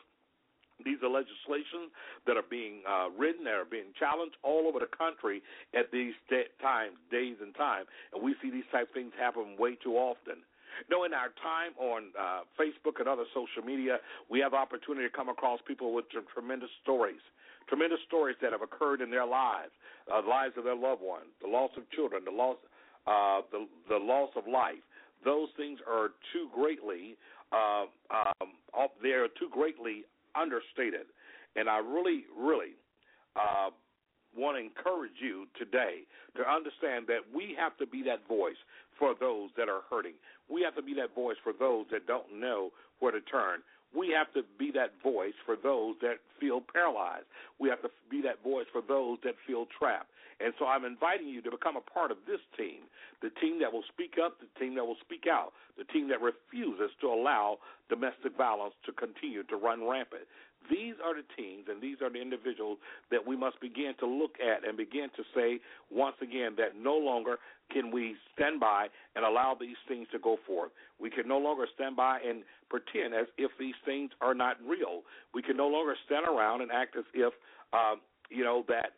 these are legislation that are being uh, written, that are being challenged all over the country at these de- times, days and time, and we see these type of things happen way too often. Know, in our time on uh, Facebook and other social media, we have opportunity to come across people with tremendous stories tremendous stories that have occurred in their lives, uh, lives of their loved ones, the loss of children, the loss, uh, the the loss of life. Those things are too greatly, uh, um, they are too greatly understated, and I really, really. Uh, want to encourage you today to understand that we have to be that voice for those that are hurting. We have to be that voice for those that don't know where to turn we have to be that voice for those that feel paralyzed. We have to be that voice for those that feel trapped. And so I'm inviting you to become a part of this team, the team that will speak up, the team that will speak out, the team that refuses to allow domestic violence to continue to run rampant. These are the teams and these are the individuals that we must begin to look at and begin to say once again that no longer can we stand by and allow these things to go forth. We can no longer stand by and pretend as if these things are not real. We can no longer stand around and act as if uh, you know that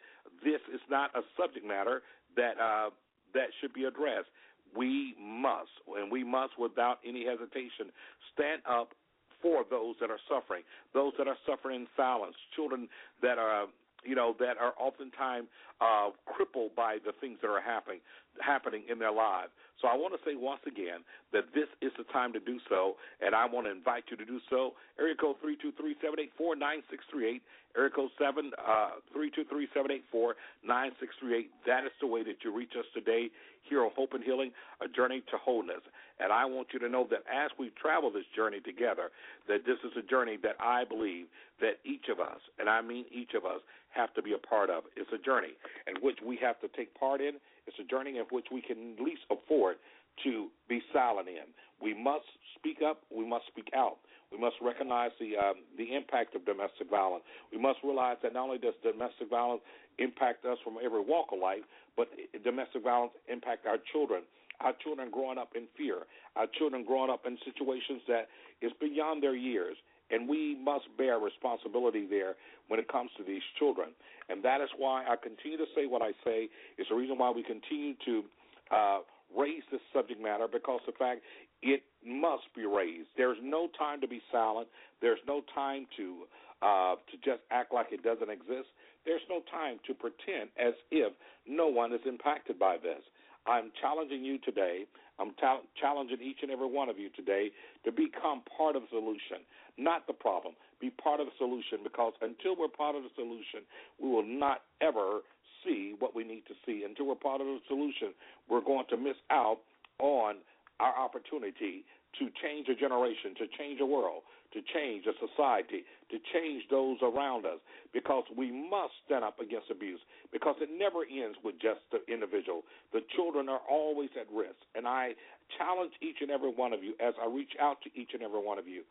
this is not a subject matter that uh, that should be addressed. We must, and we must, without any hesitation, stand up for those that are suffering, those that are suffering in silence, children that are you know that are oftentimes uh, crippled by the things that are happening, happening in their lives. So I want to say once again that this is the time to do so, and I want to invite you to do so. Area code three two three seven eight four nine six three eight. Area code seven uh, three two three seven eight four nine six three eight. That is the way that you reach us today here on Hope and Healing, a journey to wholeness. And I want you to know that as we travel this journey together, that this is a journey that I believe that each of us, and I mean each of us, have to be a part of. It's a journey in which we have to take part in. It's a journey in which we can least afford to be silent in. We must speak up. We must speak out. We must recognize the um, the impact of domestic violence. We must realize that not only does domestic violence impact us from every walk of life, but domestic violence impact our children. Our children growing up in fear. Our children growing up in situations that is beyond their years and we must bear responsibility there when it comes to these children. And that is why I continue to say what I say. It's the reason why we continue to uh, raise this subject matter because the fact it must be raised. There's no time to be silent. There's no time to uh, to just act like it doesn't exist. There's no time to pretend as if no one is impacted by this. I'm challenging you today. I'm challenging each and every one of you today to become part of the solution not the problem. Be part of the solution because until we're part of the solution, we will not ever see what we need to see. Until we're part of the solution, we're going to miss out on our opportunity to change a generation, to change a world, to change a society, to change those around us, because we must stand up against abuse, because it never ends with just the individual. The children are always at risk. And I challenge each and every one of you as I reach out to each and every one of you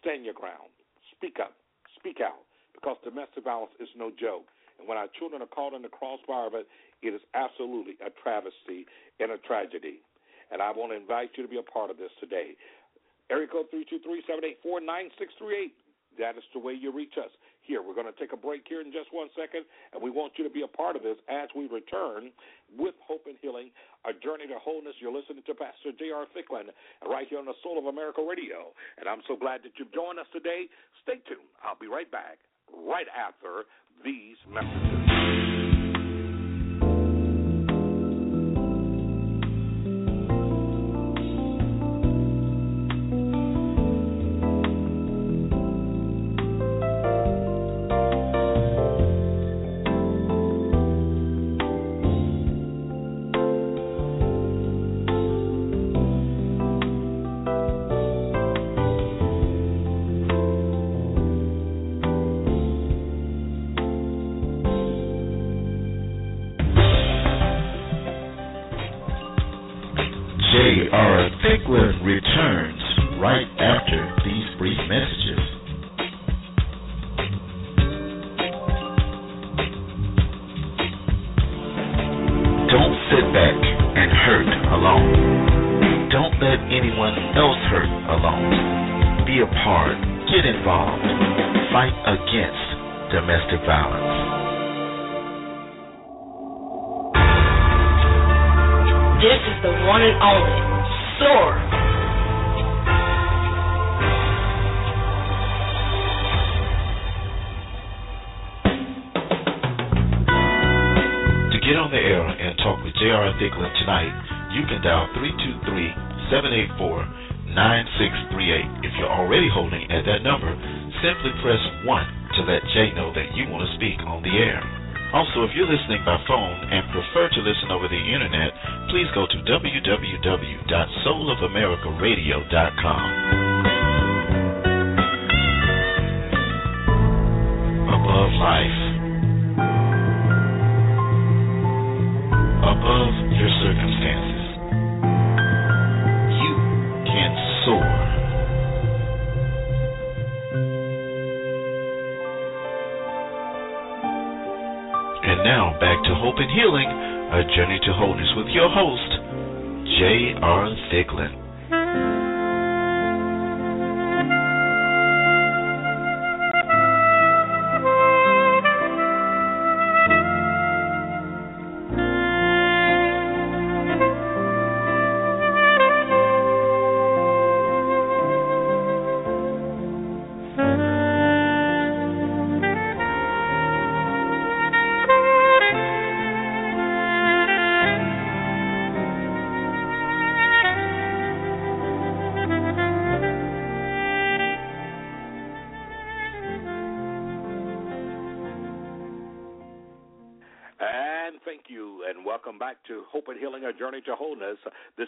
Stand your ground. Speak up. Speak out. Because domestic violence is no joke. And when our children are caught in the crossfire of it, it is absolutely a travesty and a tragedy. And I want to invite you to be a part of this today. Area code 323-784-9638. That is the way you reach us here. We're going to take a break here in just one second, and we want you to be a part of this as we return with Hope and Healing, a journey to wholeness. You're listening to Pastor J.R. Thicklin right here on the Soul of America Radio. And I'm so glad that you've joined us today. Stay tuned. I'll be right back right after these messages. by phone and prefer to listen over the internet, please go to www.soulofamericaradio.com. Above Life J.R. Thicklin.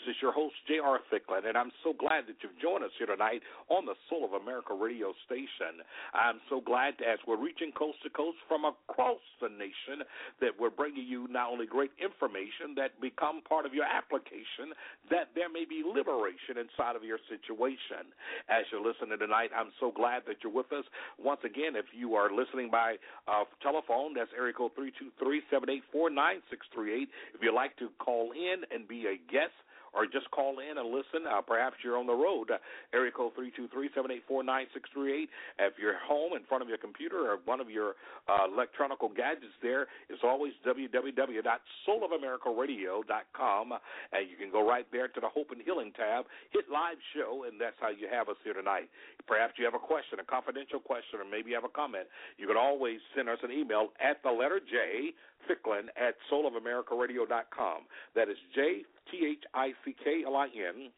Is your host, J.R. Thicklin, and I'm so glad that you've joined us here tonight on the Soul of America radio station. I'm so glad as we're reaching coast to coast from across the nation that we're bringing you not only great information that become part of your application, that there may be liberation inside of your situation. As you're listening tonight, I'm so glad that you're with us. Once again, if you are listening by uh, telephone, that's area code 323 784 9638. If you'd like to call in and be a guest, or just call in and listen. Uh, perhaps you're on the road. Uh, area code three two three seven eight four nine six three eight. If you're home in front of your computer or one of your uh, electronic gadgets, there is always www.soulofamerica.radio.com, and you can go right there to the Hope and Healing tab, hit Live Show, and that's how you have us here tonight. Perhaps you have a question, a confidential question, or maybe you have a comment. You can always send us an email at the letter J Thicklin at soulofamerica.radio.com. That is J T H I C K L I N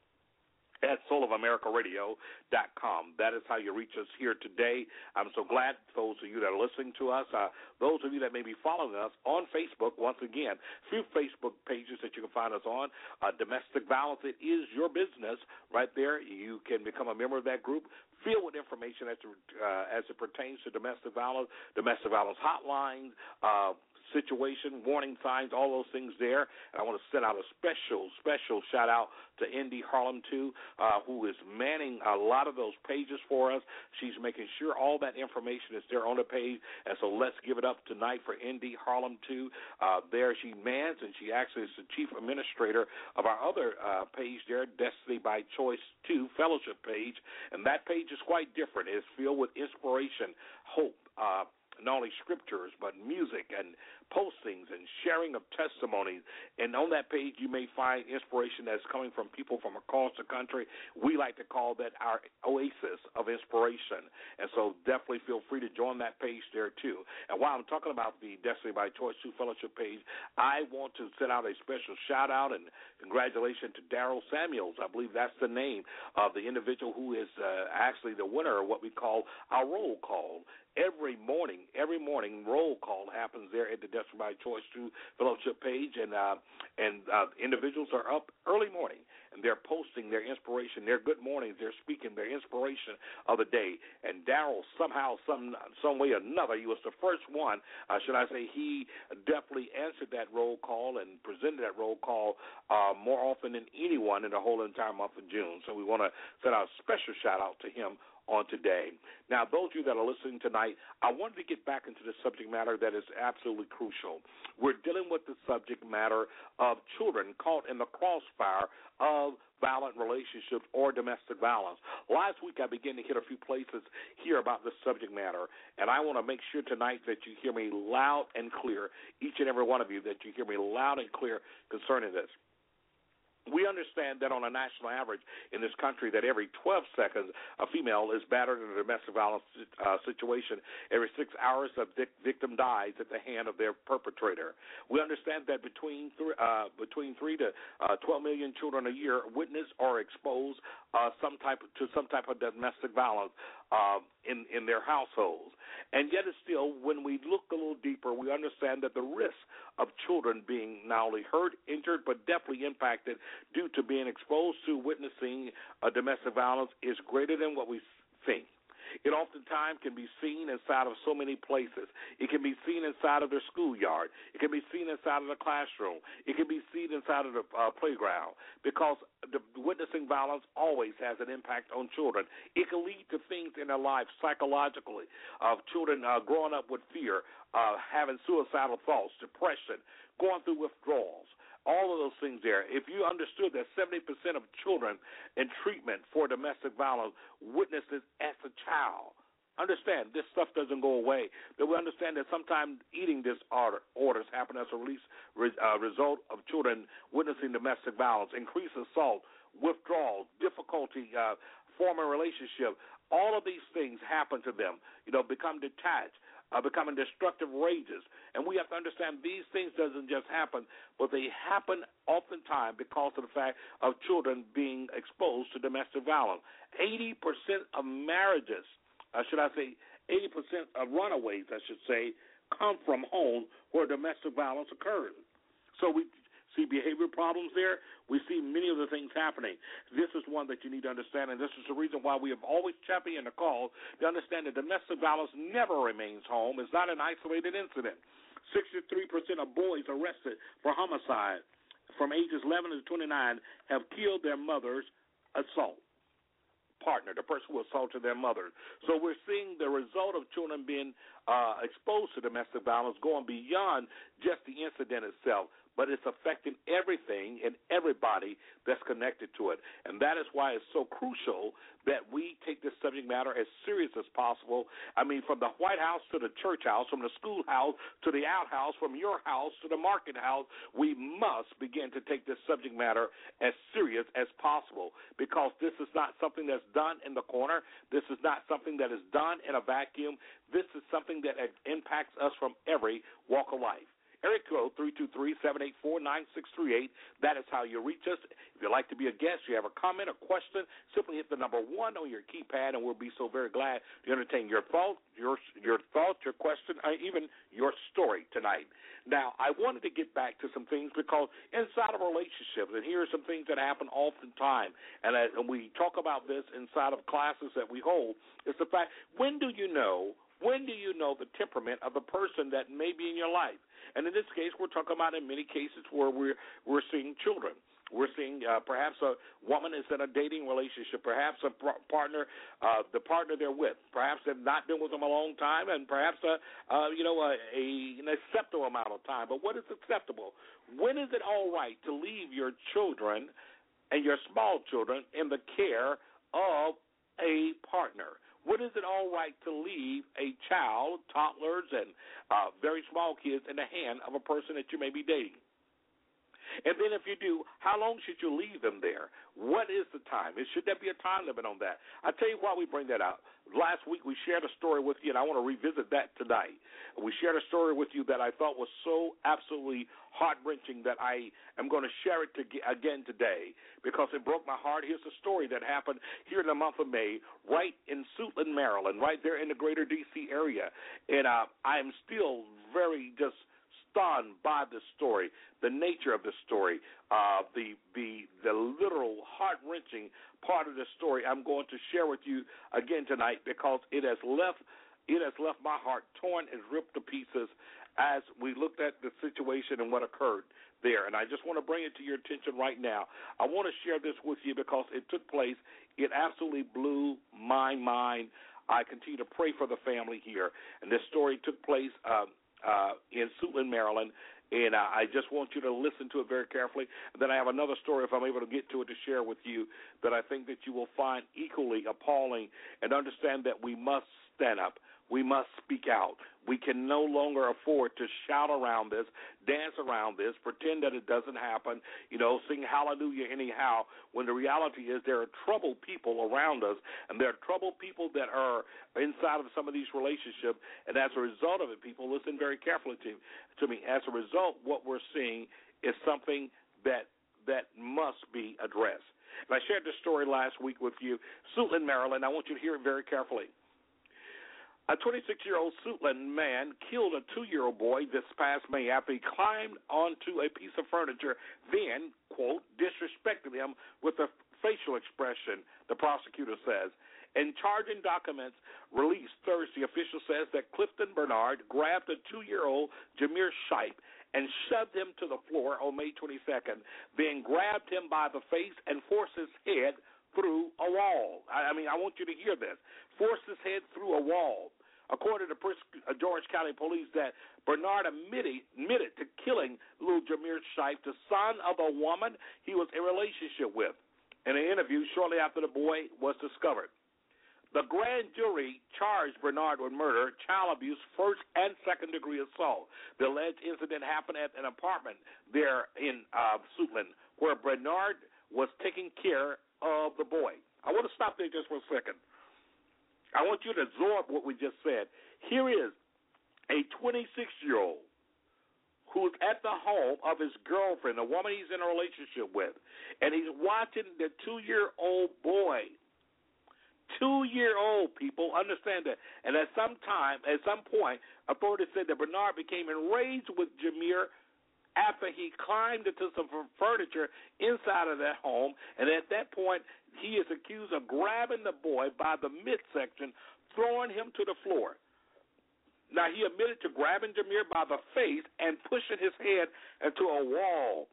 at soulamericaradio.com. That is how you reach us here today. I'm so glad those of you that are listening to us, uh, those of you that may be following us on Facebook, once again, few Facebook pages that you can find us on. Uh, domestic violence, it is your business right there. You can become a member of that group. Filled with information as, to, uh, as it pertains to domestic violence, domestic violence hotlines, uh, situation, warning signs, all those things there. And I want to send out a special, special shout out to Indy Harlem too, uh, who is manning a lot of those pages for us. She's making sure all that information is there on the page. And so let's give it up tonight for Indy Harlem too. Uh, there she mans, and she actually is the chief administrator of our other uh, page there, Destiny by Choice 2 fellowship page. And that page is quite different. It's filled with inspiration, hope, uh, not only scriptures but music and postings and sharing of testimonies. And on that page, you may find inspiration that's coming from people from across the country. We like to call that our oasis of inspiration. And so definitely feel free to join that page there too. And while I'm talking about the Destiny by Choice 2 Fellowship page, I want to send out a special shout out and congratulations to Daryl Samuels. I believe that's the name of the individual who is uh, actually the winner of what we call our roll call every morning. Every morning, roll call happens there at the Destiny by Choice 2 Fellowship page, and uh, and uh, individuals are up early morning and they're posting their inspiration, their good mornings, they're speaking their inspiration of the day. And Daryl somehow, some some way or another, he was the first one, uh, should I say, he definitely answered that roll call and presented that roll call uh, more often than anyone in the whole entire month of June. So we want to send out a special shout out to him on today. Now, those of you that are listening tonight, I wanted to get back into the subject matter that is absolutely crucial. We're dealing with the subject matter of children caught in the crossfire of violent relationships or domestic violence. Last week, I began to hit a few places here about this subject matter, and I want to make sure tonight that you hear me loud and clear, each and every one of you, that you hear me loud and clear concerning this we understand that on a national average in this country that every 12 seconds a female is battered in a domestic violence uh, situation. Every six hours a vic- victim dies at the hand of their perpetrator. We understand that between th- uh, between 3 to uh, 12 million children a year witness or expose uh, some type to some type of domestic violence uh, in in their households and yet, it's still, when we look a little deeper, we understand that the risk of children being not only hurt, injured, but definitely impacted due to being exposed to witnessing a domestic violence is greater than what we think. It oftentimes can be seen inside of so many places. It can be seen inside of their schoolyard. It can be seen inside of the classroom. It can be seen inside of the uh, playground because the witnessing violence always has an impact on children. It can lead to things in their life psychologically of children uh, growing up with fear, uh, having suicidal thoughts, depression, going through withdrawals all of those things there. If you understood that 70% of children in treatment for domestic violence witnessed this as a child, understand this stuff doesn't go away. But we understand that sometimes eating disorders happen as a release, uh, result of children witnessing domestic violence, increased assault, withdrawal, difficulty uh, forming relationship. All of these things happen to them. You know, become detached uh, becoming destructive rages. And we have to understand these things doesn't just happen, but they happen oftentimes because of the fact of children being exposed to domestic violence. 80% of marriages, uh, should I say, 80% of runaways, I should say, come from homes where domestic violence occurs. So we see behavior problems there. We see many of the things happening. This is one that you need to understand, and this is the reason why we have always championed the call to understand that domestic violence never remains home. It's not an isolated incident. 63% of boys arrested for homicide from ages 11 to 29 have killed their mother's assault partner, the person who assaulted their mother. So we're seeing the result of children being uh, exposed to domestic violence going beyond just the incident itself, but it's affecting everything and everybody that's connected to it. And that is why it's so crucial that we take this subject matter as serious as possible. I mean, from the White House to the church house, from the schoolhouse to the outhouse, from your house to the market house, we must begin to take this subject matter as serious as possible because this is not something that's done in the corner. This is not something that is done in a vacuum. This is something that impacts us from every walk of life. Area code 323-784-9638. That is how you reach us. If you'd like to be a guest, you have a comment, a question, simply hit the number one on your keypad, and we'll be so very glad to entertain your thought, your your thought, your question, or even your story tonight. Now, I wanted to get back to some things because inside of relationships, and here are some things that happen oftentimes, and, as, and we talk about this inside of classes that we hold, is the fact when do you know when do you know the temperament of the person that may be in your life? And in this case, we're talking about in many cases where we're we're seeing children. We're seeing uh, perhaps a woman is in a dating relationship, perhaps a partner, uh, the partner they're with, perhaps they've not been with them a long time, and perhaps a, uh, you know a, a an acceptable amount of time. But what is acceptable? When is it all right to leave your children and your small children in the care of a partner? When is it all right to leave a child, toddlers, and uh, very small kids in the hand of a person that you may be dating? And then if you do, how long should you leave them there? What is the time? Should there be a time limit on that? I tell you why we bring that out. Last week we shared a story with you, and I want to revisit that tonight. We shared a story with you that I thought was so absolutely heart wrenching that I am going to share it to, again today because it broke my heart. Here's a story that happened here in the month of May, right in Suitland, Maryland, right there in the greater D.C. area. And uh, I am still very just stunned by the story, the nature of the story, uh, the the the literal heart wrenching part of the story. I'm going to share with you again tonight because it has left it has left my heart torn and ripped to pieces as we looked at the situation and what occurred there. And I just want to bring it to your attention right now. I want to share this with you because it took place. It absolutely blew my mind. I continue to pray for the family here. And this story took place uh, uh, in Suitland, Maryland. And uh, I just want you to listen to it very carefully. And then I have another story, if I'm able to get to it, to share with you that I think that you will find equally appalling and understand that we must stand up we must speak out. We can no longer afford to shout around this, dance around this, pretend that it doesn't happen, you know, sing hallelujah anyhow, when the reality is there are troubled people around us, and there are troubled people that are inside of some of these relationships. And as a result of it, people listen very carefully to, to me. As a result, what we're seeing is something that that must be addressed. And I shared this story last week with you. Suitland, Maryland. I want you to hear it very carefully. A 26 year old Suitland man killed a two year old boy this past May after he climbed onto a piece of furniture, then, quote, disrespected him with a facial expression, the prosecutor says. In charging documents released Thursday, official says that Clifton Bernard grabbed a two year old Jamir Shipe and shoved him to the floor on May 22nd, then grabbed him by the face and forced his head through a wall. I mean, I want you to hear this. Forced his head through a wall according to uh, George County Police, that Bernard admitted, admitted to killing little Jameer Shipe, the son of a woman he was in relationship with, in an interview shortly after the boy was discovered. The grand jury charged Bernard with murder, child abuse, first and second degree assault. The alleged incident happened at an apartment there in uh, Suitland, where Bernard was taking care of the boy. I want to stop there just for a second. I want you to absorb what we just said. Here is a 26 year old who's at the home of his girlfriend, the woman he's in a relationship with, and he's watching the two year old boy. Two year old people understand that. And at some time, at some point, authorities said that Bernard became enraged with Jamir after he climbed into some furniture inside of that home, and at that point, he is accused of grabbing the boy by the midsection, throwing him to the floor. Now, he admitted to grabbing Jameer by the face and pushing his head into a wall.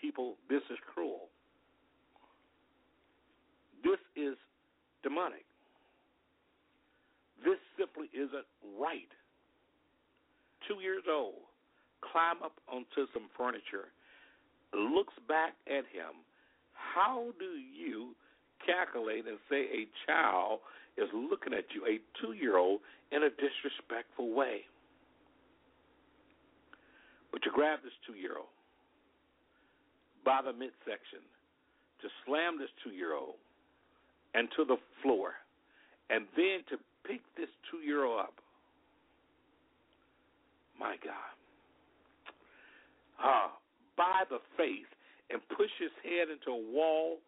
People, this is cruel. This is demonic. This simply isn't right. Two years old, climb up onto some furniture, looks back at him. How do you calculate and say a child is looking at you, a two year old, in a disrespectful way? But you grab this two year old by the midsection to slam this two year old and to the floor, and then to pick this two year old up. My God. Uh, by the face and push his head into a wall,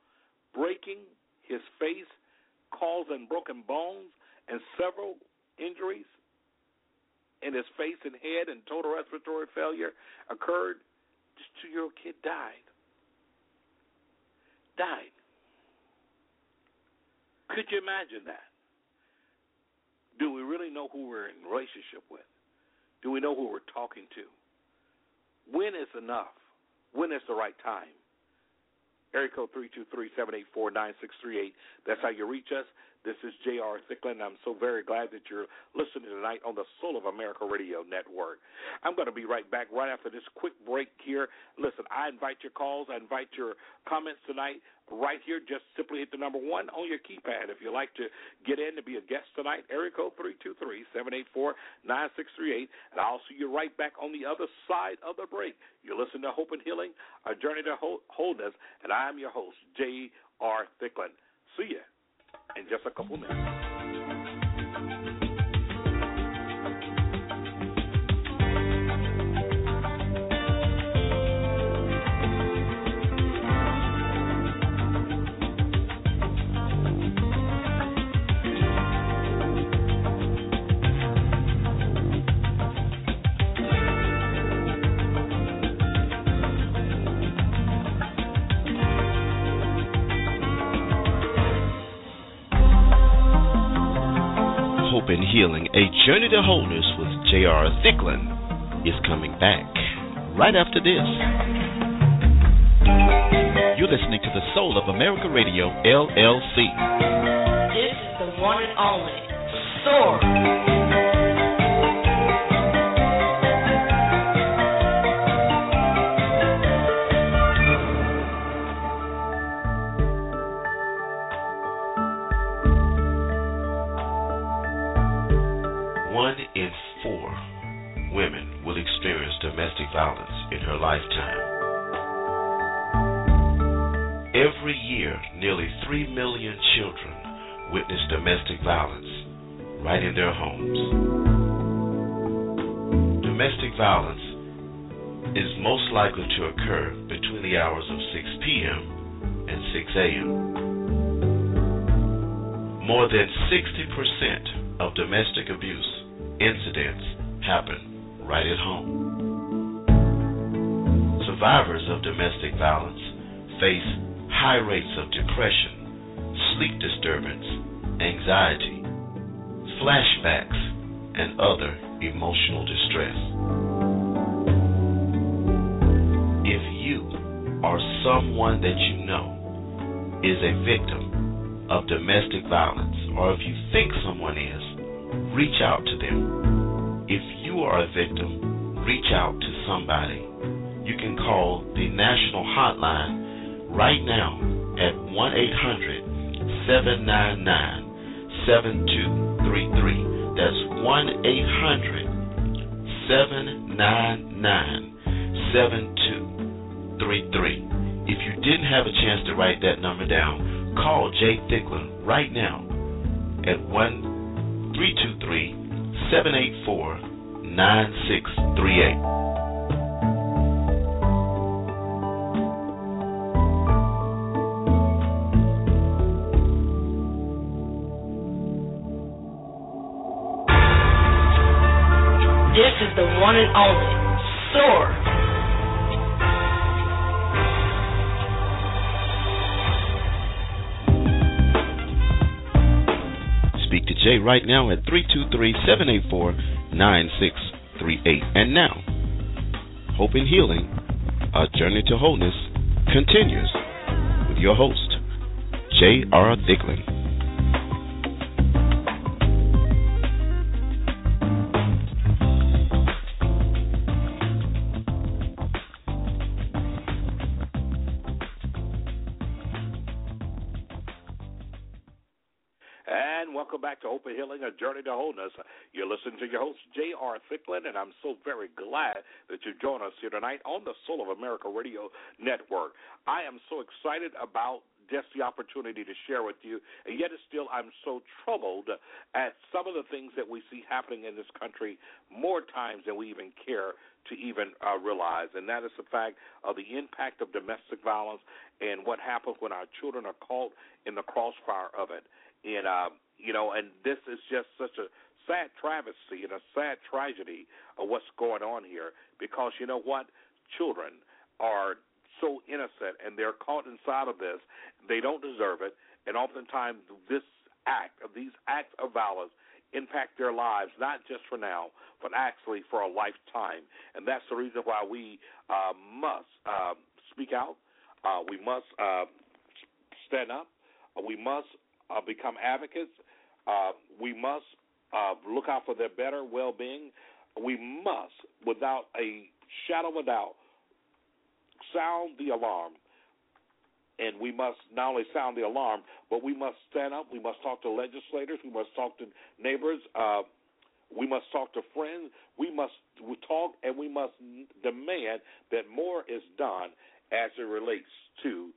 breaking his face, causing broken bones and several injuries in his face and head, and total respiratory failure occurred. This two year old kid died. Died. Could you imagine that? Do we really know who we're in relationship with? Do we know who we're talking to? When is enough? When is the right time? Area code 323-784-9638. That's how you reach us. This is J.R. Thicklin. I'm so very glad that you're listening tonight on the Soul of America Radio Network. I'm going to be right back right after this quick break here. Listen, I invite your calls. I invite your comments tonight right here. Just simply hit the number one on your keypad. If you'd like to get in to be a guest tonight, area code 323-784-9638. And I'll see you right back on the other side of the break. You're listening to Hope and Healing, a journey to wholeness, and I'm your host, J.R. Thicklin. See you in just a couple minutes. A Journey to Wholeness with J.R. Thicklin is coming back right after this. You're listening to the Soul of America Radio, LLC. This is the one and only Soar. In their homes. Domestic violence is most likely to occur between the hours of 6 p.m. and 6 a.m. More than 60% of domestic abuse incidents happen right at home survivors of domestic violence face high rates of depression, sleep disturbance, anxiety, flashbacks, and other emotional distress. If you or someone that you know is a victim of domestic violence, or if you think someone is, reach out to them. If you are a victim, reach out to somebody you can call the national hotline right now at 1 800 799 7233. That's 1 800 799 7233. If you didn't have a chance to write that number down, call Jay Thicklin right now at 1 323 784 9638. Soar. Speak to Jay right now at 323 784 9638. And now, Hope and Healing, A Journey to Wholeness, continues with your host, J.R. Thicklin. J.R. Thicklin, and I'm so very glad that you join us here tonight on the Soul of America Radio Network. I am so excited about just the opportunity to share with you, and yet still I'm so troubled at some of the things that we see happening in this country more times than we even care to even uh, realize, and that is the fact of the impact of domestic violence and what happens when our children are caught in the crossfire of it. And uh, you know, and this is just such a sad travesty and a sad tragedy of what's going on here because you know what? Children are so innocent and they're caught inside of this. They don't deserve it, and oftentimes this act of these acts of violence impact their lives not just for now, but actually for a lifetime. And that's the reason why we uh, must uh, speak out. Uh, we must uh, stand up. we must uh, become advocates uh, we must uh, look out for their better well being. We must, without a shadow of a doubt, sound the alarm. And we must not only sound the alarm, but we must stand up. We must talk to legislators. We must talk to neighbors. Uh, we must talk to friends. We must talk and we must demand that more is done as it relates to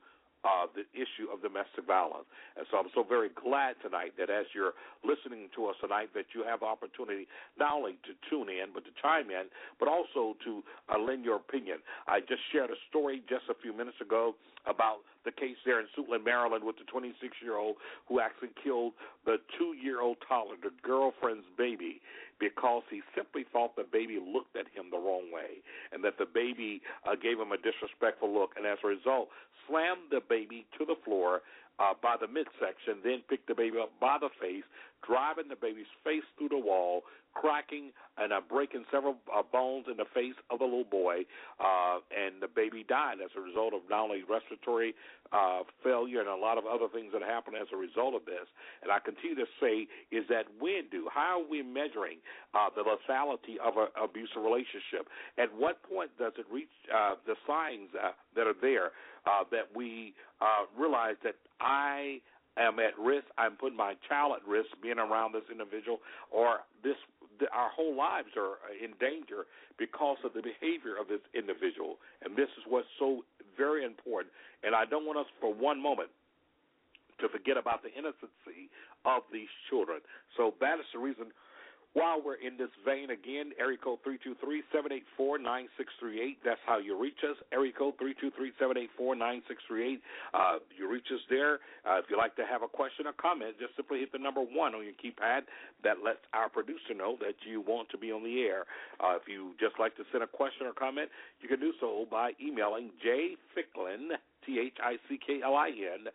uh, the issue of domestic violence. And so I'm so very glad tonight that as you're listening to us tonight, that you have opportunity not only to tune in, but to chime in, but also to uh, lend your opinion. I just shared a story just a few minutes ago about the case there in Suitland, Maryland, with the 26 year old who actually killed the two year old toddler, the girlfriend's baby, because he simply thought the baby looked at him the wrong way and that the baby uh, gave him a disrespectful look. And as a result, slammed the baby to the floor uh, by the midsection, then picked the baby up by the face, driving the baby's face through the wall, cracking and uh, breaking several uh, bones in the face of the little boy, uh, and the baby died as a result of not only respiratory uh, failure and a lot of other things that happened as a result of this. And I continue to say is that when do how are we measuring uh, the lethality of an abusive relationship? At what point does it reach uh, the signs uh, that are there uh, that we uh, realize that I am at risk. I'm putting my child at risk being around this individual, or this our whole lives are in danger because of the behavior of this individual. And this is what's so very important. And I don't want us for one moment to forget about the innocency of these children. So that is the reason while we're in this vein again, area code 323-784-9638. That's how you reach us. Area code 323-784-9638. Uh, you reach us there. Uh, if you'd like to have a question or comment, just simply hit the number one on your keypad. That lets our producer know that you want to be on the air. Uh, if you just like to send a question or comment, you can do so by emailing jthicklin, T-H-I-C-K-L-I-N,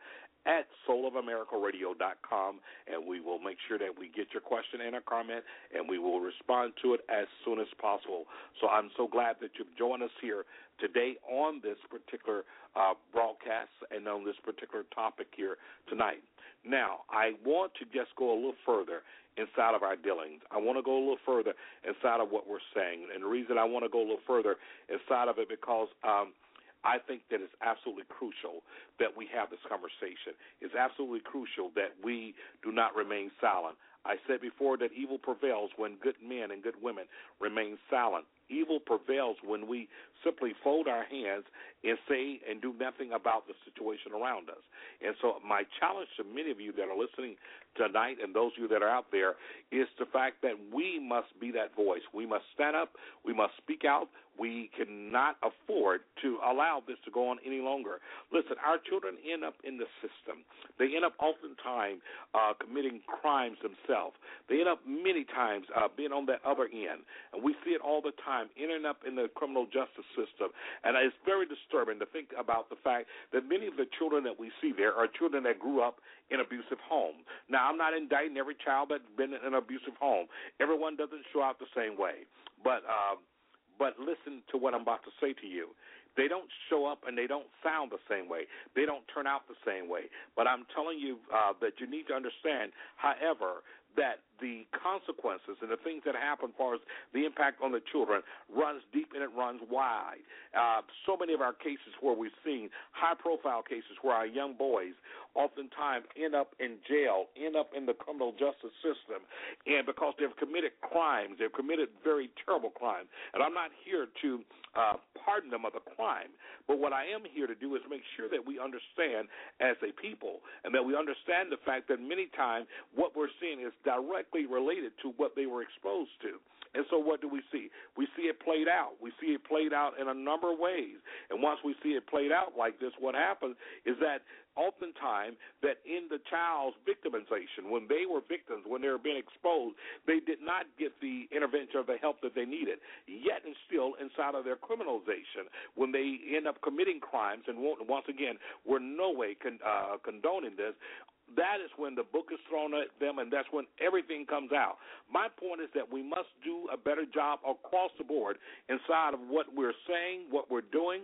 at soulofamericaradio.com, and we will make sure that we get your question and a comment, and we will respond to it as soon as possible. So I'm so glad that you've joined us here today on this particular uh, broadcast and on this particular topic here tonight. Now, I want to just go a little further inside of our dealings. I want to go a little further inside of what we're saying. And the reason I want to go a little further inside of it because um, – I think that it's absolutely crucial that we have this conversation. It's absolutely crucial that we do not remain silent. I said before that evil prevails when good men and good women remain silent. Evil prevails when we simply fold our hands and say and do nothing about the situation around us. And so, my challenge to many of you that are listening tonight and those of you that are out there is the fact that we must be that voice. We must stand up. We must speak out. We cannot afford to allow this to go on any longer. Listen, our children end up in the system. They end up oftentimes uh, committing crimes themselves. They end up many times uh, being on that other end, and we see it all the time, ending up in the criminal justice system. And it's very disturbing to think about the fact that many of the children that we see there are children that grew up in abusive homes. Now, I'm not indicting every child that's been in an abusive home. Everyone doesn't show out the same way, but. Uh, but listen to what I'm about to say to you. They don't show up and they don't sound the same way. They don't turn out the same way. But I'm telling you uh, that you need to understand, however, that the consequences and the things that happen as far as the impact on the children runs deep and it runs wide. Uh, so many of our cases where we've seen high profile cases where our young boys oftentimes end up in jail, end up in the criminal justice system, and because they've committed crimes, they've committed very terrible crimes. And I'm not here to uh, pardon them of the crime, but what I am here to do is make sure that we understand as a people and that we understand the fact that many times what we're seeing is directly related to what they were exposed to. And so, what do we see? We see it played out. We see it played out in a number of ways. And once we see it played out like this, what happens is that oftentimes that in the child's victimization, when they were victims, when they were being exposed, they did not get the intervention or the help that they needed. Yet and still, inside of their criminalization, when they end up committing crimes, and once again, we're no way con- uh, condoning this, that is when the book is thrown at them and that's when everything comes out. My point is that we must do a better job across the board inside of what we're saying, what we're doing,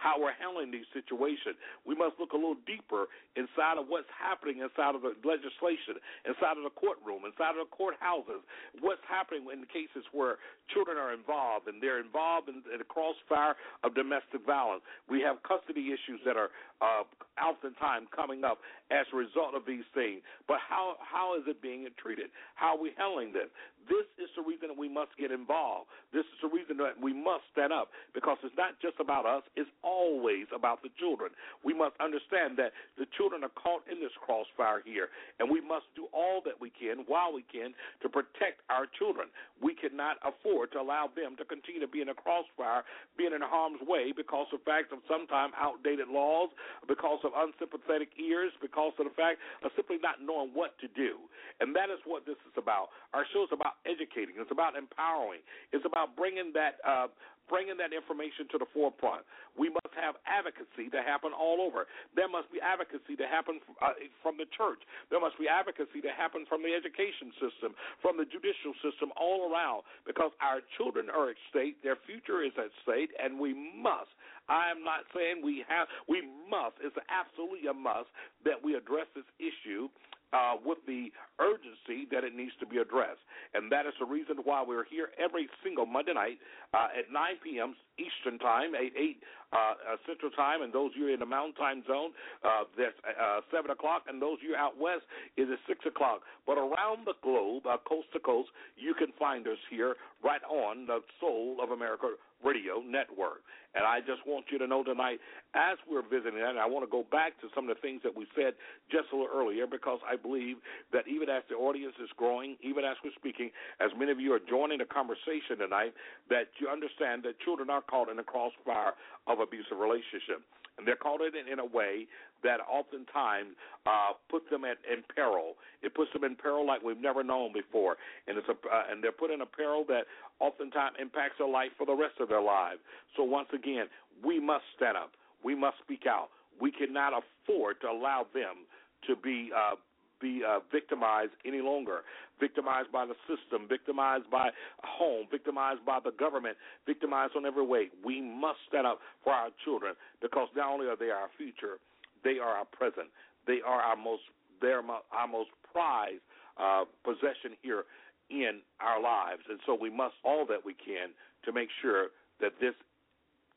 how we're handling these situations. We must look a little deeper inside of what's happening inside of the legislation, inside of the courtroom, inside of the courthouses, what's happening in cases where children are involved and they're involved in, in the crossfire of domestic violence. We have custody issues that are uh, oftentimes coming up as a result of these things. But how how is it being treated? How are we handling this? This is the reason that we must get involved. This is the reason that we must stand up because it's not just about us, it's always about the children. We must understand that the children are caught in this crossfire here, and we must do all that we can while we can to protect our children. We cannot afford to allow them to continue to be in a crossfire, being in harm's way because of the fact of sometimes outdated laws, because of unsympathetic ears, because of the fact of simply not knowing what to do. And that is what this is about. Our show is about educating. It's about empowering. It's about bringing that uh, bringing that information to the forefront. We must have advocacy to happen all over. There must be advocacy to happen uh, from the church. There must be advocacy to happen from the education system, from the judicial system, all around, because our children are at stake, their future is at stake, and we must. I am not saying we have, we must. It's absolutely a must that we address this issue uh, with the urgency that it needs to be addressed. And that is the reason why we're here every single Monday night uh, at 9 p.m. Eastern Time, 8, 8 uh, uh, Central Time, and those of you in the Mountain Time Zone, uh, that's uh, 7 o'clock, and those of you out west is at 6 o'clock. But around the globe, uh, coast to coast, you can find us here right on the Soul of America Radio Network. And I just want you to know tonight, as we're visiting that, and I want to go back to some of the things that we said just a little earlier, because I believe that even as the audience is growing, even as we're speaking, as many of you are joining the conversation tonight, that you understand that children are caught in the crossfire of abusive relationship. And they're caught in in a way that oftentimes uh, puts them at, in peril. It puts them in peril like we've never known before, and it's a uh, and they're put in a peril that oftentimes impacts their life for the rest of their lives. So once again, we must stand up. We must speak out. We cannot afford to allow them to be uh, be uh, victimized any longer. Victimized by the system, victimized by home, victimized by the government, victimized on every way. We must stand up for our children because not only are they our future, they are our present. They are our most they're our most prized uh, possession here in our lives, and so we must all that we can to make sure that this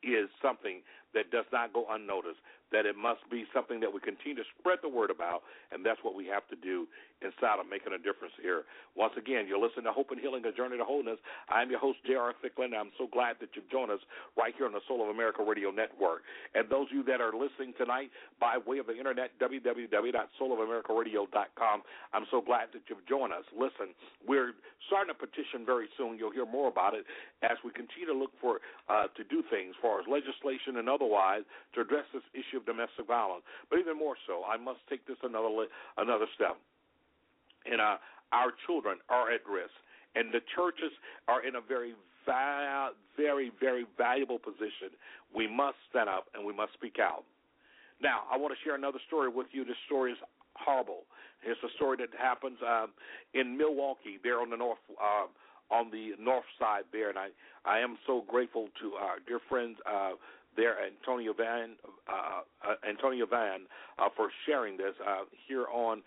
is something that does not go unnoticed, that it must be something that we continue to spread the word about, and that's what we have to do inside of making a difference here. Once again, you're listening to Hope and Healing, A Journey to Wholeness. I'm your host, J.R. Thicklin. I'm so glad that you've joined us right here on the Soul of America Radio Network. And those of you that are listening tonight by way of the internet, www.soulofamerica.radio.com, I'm so glad that you've joined us. Listen, we're starting a petition very soon. You'll hear more about it as we continue to look for uh, to do things, as far as legislation and otherwise, to address this issue of domestic violence. But even more so, I must take this another another step. And uh, our children are at risk, and the churches are in a very very, very valuable position. We must stand up and we must speak out. Now, I want to share another story with you. This story is horrible. It's a story that happens um, in Milwaukee, there on the north, uh, on the north side there, and I, I am so grateful to our dear friends uh, there, Antonio Van, uh, uh, Antonio Van, uh, for sharing this uh, here on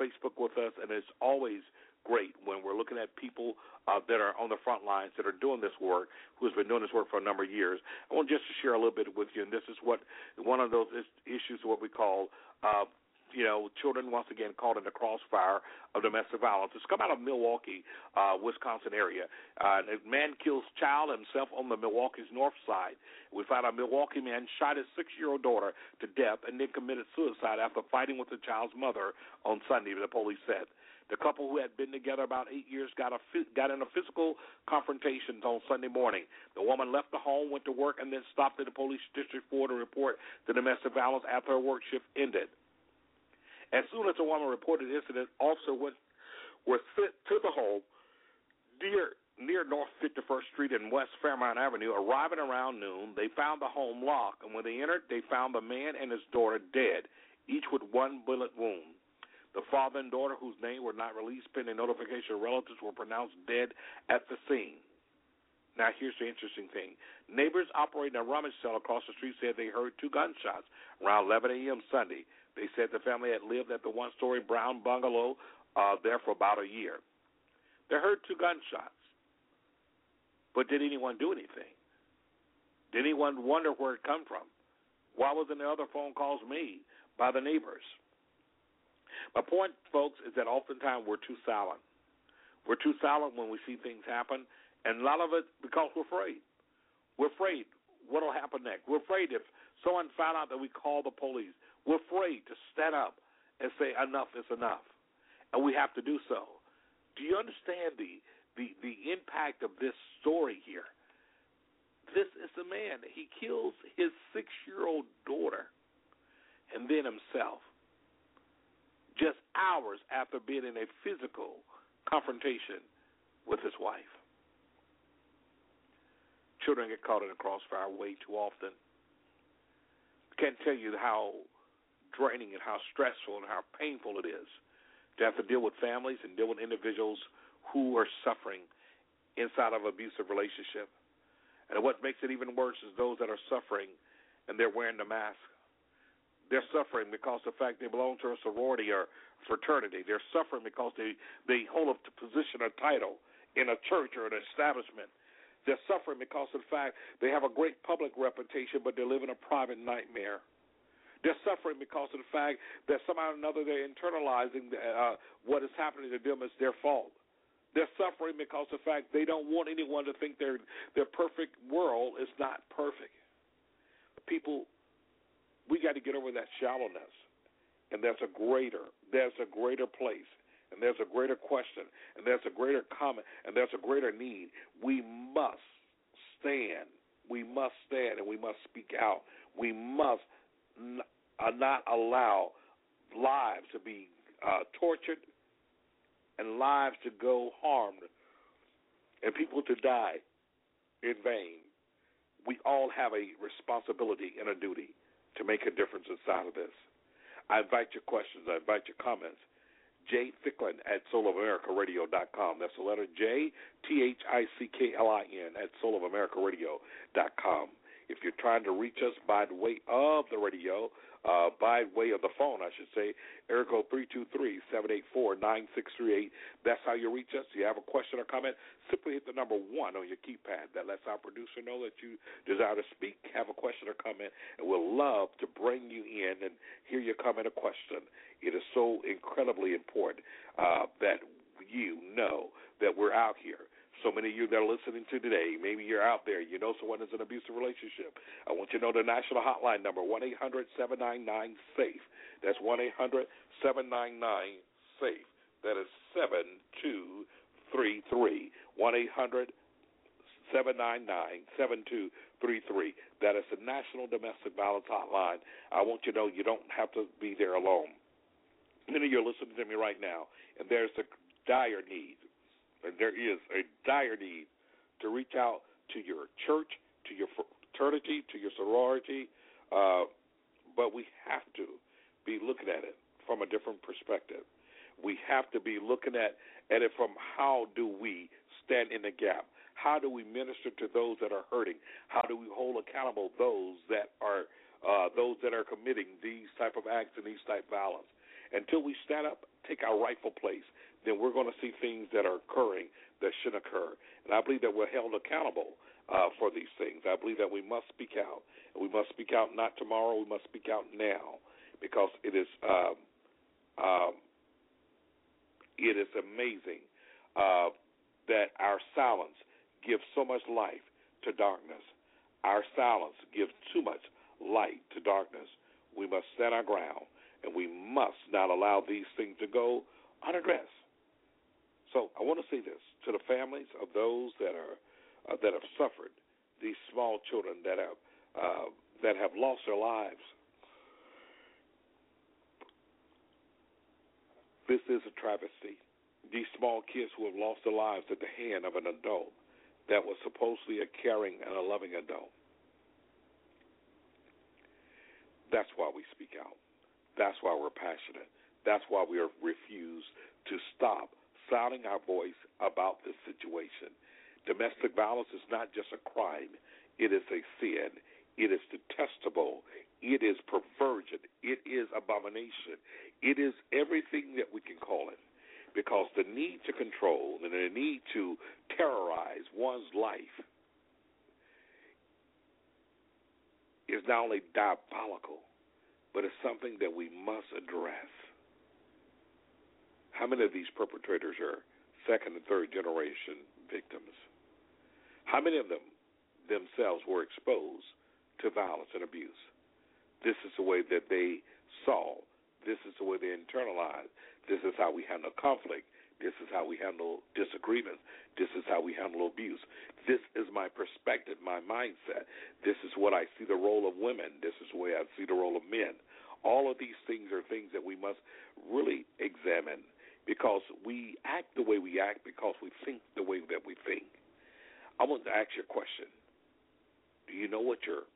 Facebook with us, and it's always great when we're looking at people uh, that are on the front lines that are doing this work, who's been doing this work for a number of years. I want just to share a little bit with you, and this is what one of those issues, what we call uh, you know, children once again caught in the crossfire of domestic violence. It's come out of Milwaukee, uh, Wisconsin area. Uh, a man kills child himself on the Milwaukee's north side. We found a Milwaukee man shot his six-year-old daughter to death and then committed suicide after fighting with the child's mother on Sunday. The police said. The couple who had been together about eight years got a got in a physical confrontation on Sunday morning. The woman left the home, went to work, and then stopped at the police district for to report the domestic violence after her work shift ended. As soon as the woman reported the incident, officer went was sent to the home near near North 51st Street and West Fairmount Avenue. Arriving around noon, they found the home locked, and when they entered, they found the man and his daughter dead, each with one bullet wound. The father and daughter, whose name were not released pending notification of relatives, were pronounced dead at the scene. Now, here's the interesting thing. Neighbors operating a rummage sale across the street said they heard two gunshots around 11 a.m. Sunday. They said the family had lived at the one story brown bungalow uh, there for about a year. They heard two gunshots. But did anyone do anything? Did anyone wonder where it come from? Why wasn't there other phone calls made by the neighbors? My point, folks, is that oftentimes we're too silent. We're too silent when we see things happen, and a lot of it because we're afraid. We're afraid what will happen next. We're afraid if someone found out that we call the police. We're afraid to stand up and say enough is enough, and we have to do so. Do you understand the the the impact of this story here? This is a man. He kills his six year old daughter and then himself just hours after being in a physical confrontation with his wife. Children get caught in a crossfire way too often. Can't tell you how draining and how stressful and how painful it is to have to deal with families and deal with individuals who are suffering inside of abusive relationship. And what makes it even worse is those that are suffering and they're wearing the mask they're suffering because the fact they belong to a sorority or fraternity. They're suffering because they they hold a position or title in a church or an establishment. They're suffering because of the fact they have a great public reputation, but they live in a private nightmare. They're suffering because of the fact that somehow or another they're internalizing uh, what is happening to them as their fault. They're suffering because of the fact they don't want anyone to think their their perfect world is not perfect. People we got to get over that shallowness. And there's a greater, there's a greater place, and there's a greater question, and there's a greater comment, and there's a greater need. We must stand. We must stand, and we must speak out. We must not allow lives to be uh, tortured and lives to go harmed and people to die in vain. We all have a responsibility and a duty to make a difference inside of this. I invite your questions. I invite your comments. J Thicklin at soulofamerica.radio.com. That's the letter J T H I C K L I N at soulofamerica.radio.com. If you're trying to reach us by the way of the radio, uh, by way of the phone, I should say, Erico 323-784-9638. That's how you reach us. If you have a question or comment, simply hit the number one on your keypad. That lets our producer know that you desire to speak, have a question or comment, and we'll love to bring you in and hear your comment or question. It is so incredibly important uh, that you know that we're out here so many of you that are listening to today, maybe you're out there, you know someone is in an abusive relationship. I want you to know the national hotline number, 1 800 799 SAFE. That's 1 800 799 SAFE. That is 7233. 1 800 799 7233. That is the National Domestic Violence Hotline. I want you to know you don't have to be there alone. Many of you are listening to me right now, and there's a dire need and there is a dire need to reach out to your church, to your fraternity, to your sorority, uh, but we have to be looking at it from a different perspective. We have to be looking at, at it from how do we stand in the gap? How do we minister to those that are hurting? How do we hold accountable those that are uh, those that are committing these type of acts and these type of violence? Until we stand up, take our rightful place, then we're going to see things that are occurring that shouldn't occur. And I believe that we're held accountable uh, for these things. I believe that we must speak out. And we must speak out not tomorrow, we must speak out now because it is um, um, it is amazing uh, that our silence gives so much life to darkness. Our silence gives too much light to darkness. We must stand our ground, and we must not allow these things to go unaddressed. So I want to say this to the families of those that are uh, that have suffered, these small children that have uh, that have lost their lives. This is a travesty. These small kids who have lost their lives at the hand of an adult that was supposedly a caring and a loving adult. That's why we speak out. That's why we're passionate. That's why we refuse to stop sounding our voice about this situation. Domestic violence is not just a crime, it is a sin. It is detestable. It is perversion. It is abomination. It is everything that we can call it. Because the need to control and the need to terrorize one's life is not only diabolical, but it's something that we must address. How many of these perpetrators are second and third generation victims? How many of them themselves were exposed to violence and abuse? This is the way that they saw. This is the way they internalized. This is how we handle conflict. This is how we handle disagreements. This is how we handle abuse. This is my perspective, my mindset. This is what I see the role of women. This is the way I see the role of men. All of these things are things that we must really examine because we act the way we act because we think the way that we think. I want to ask you a question. Do you know what your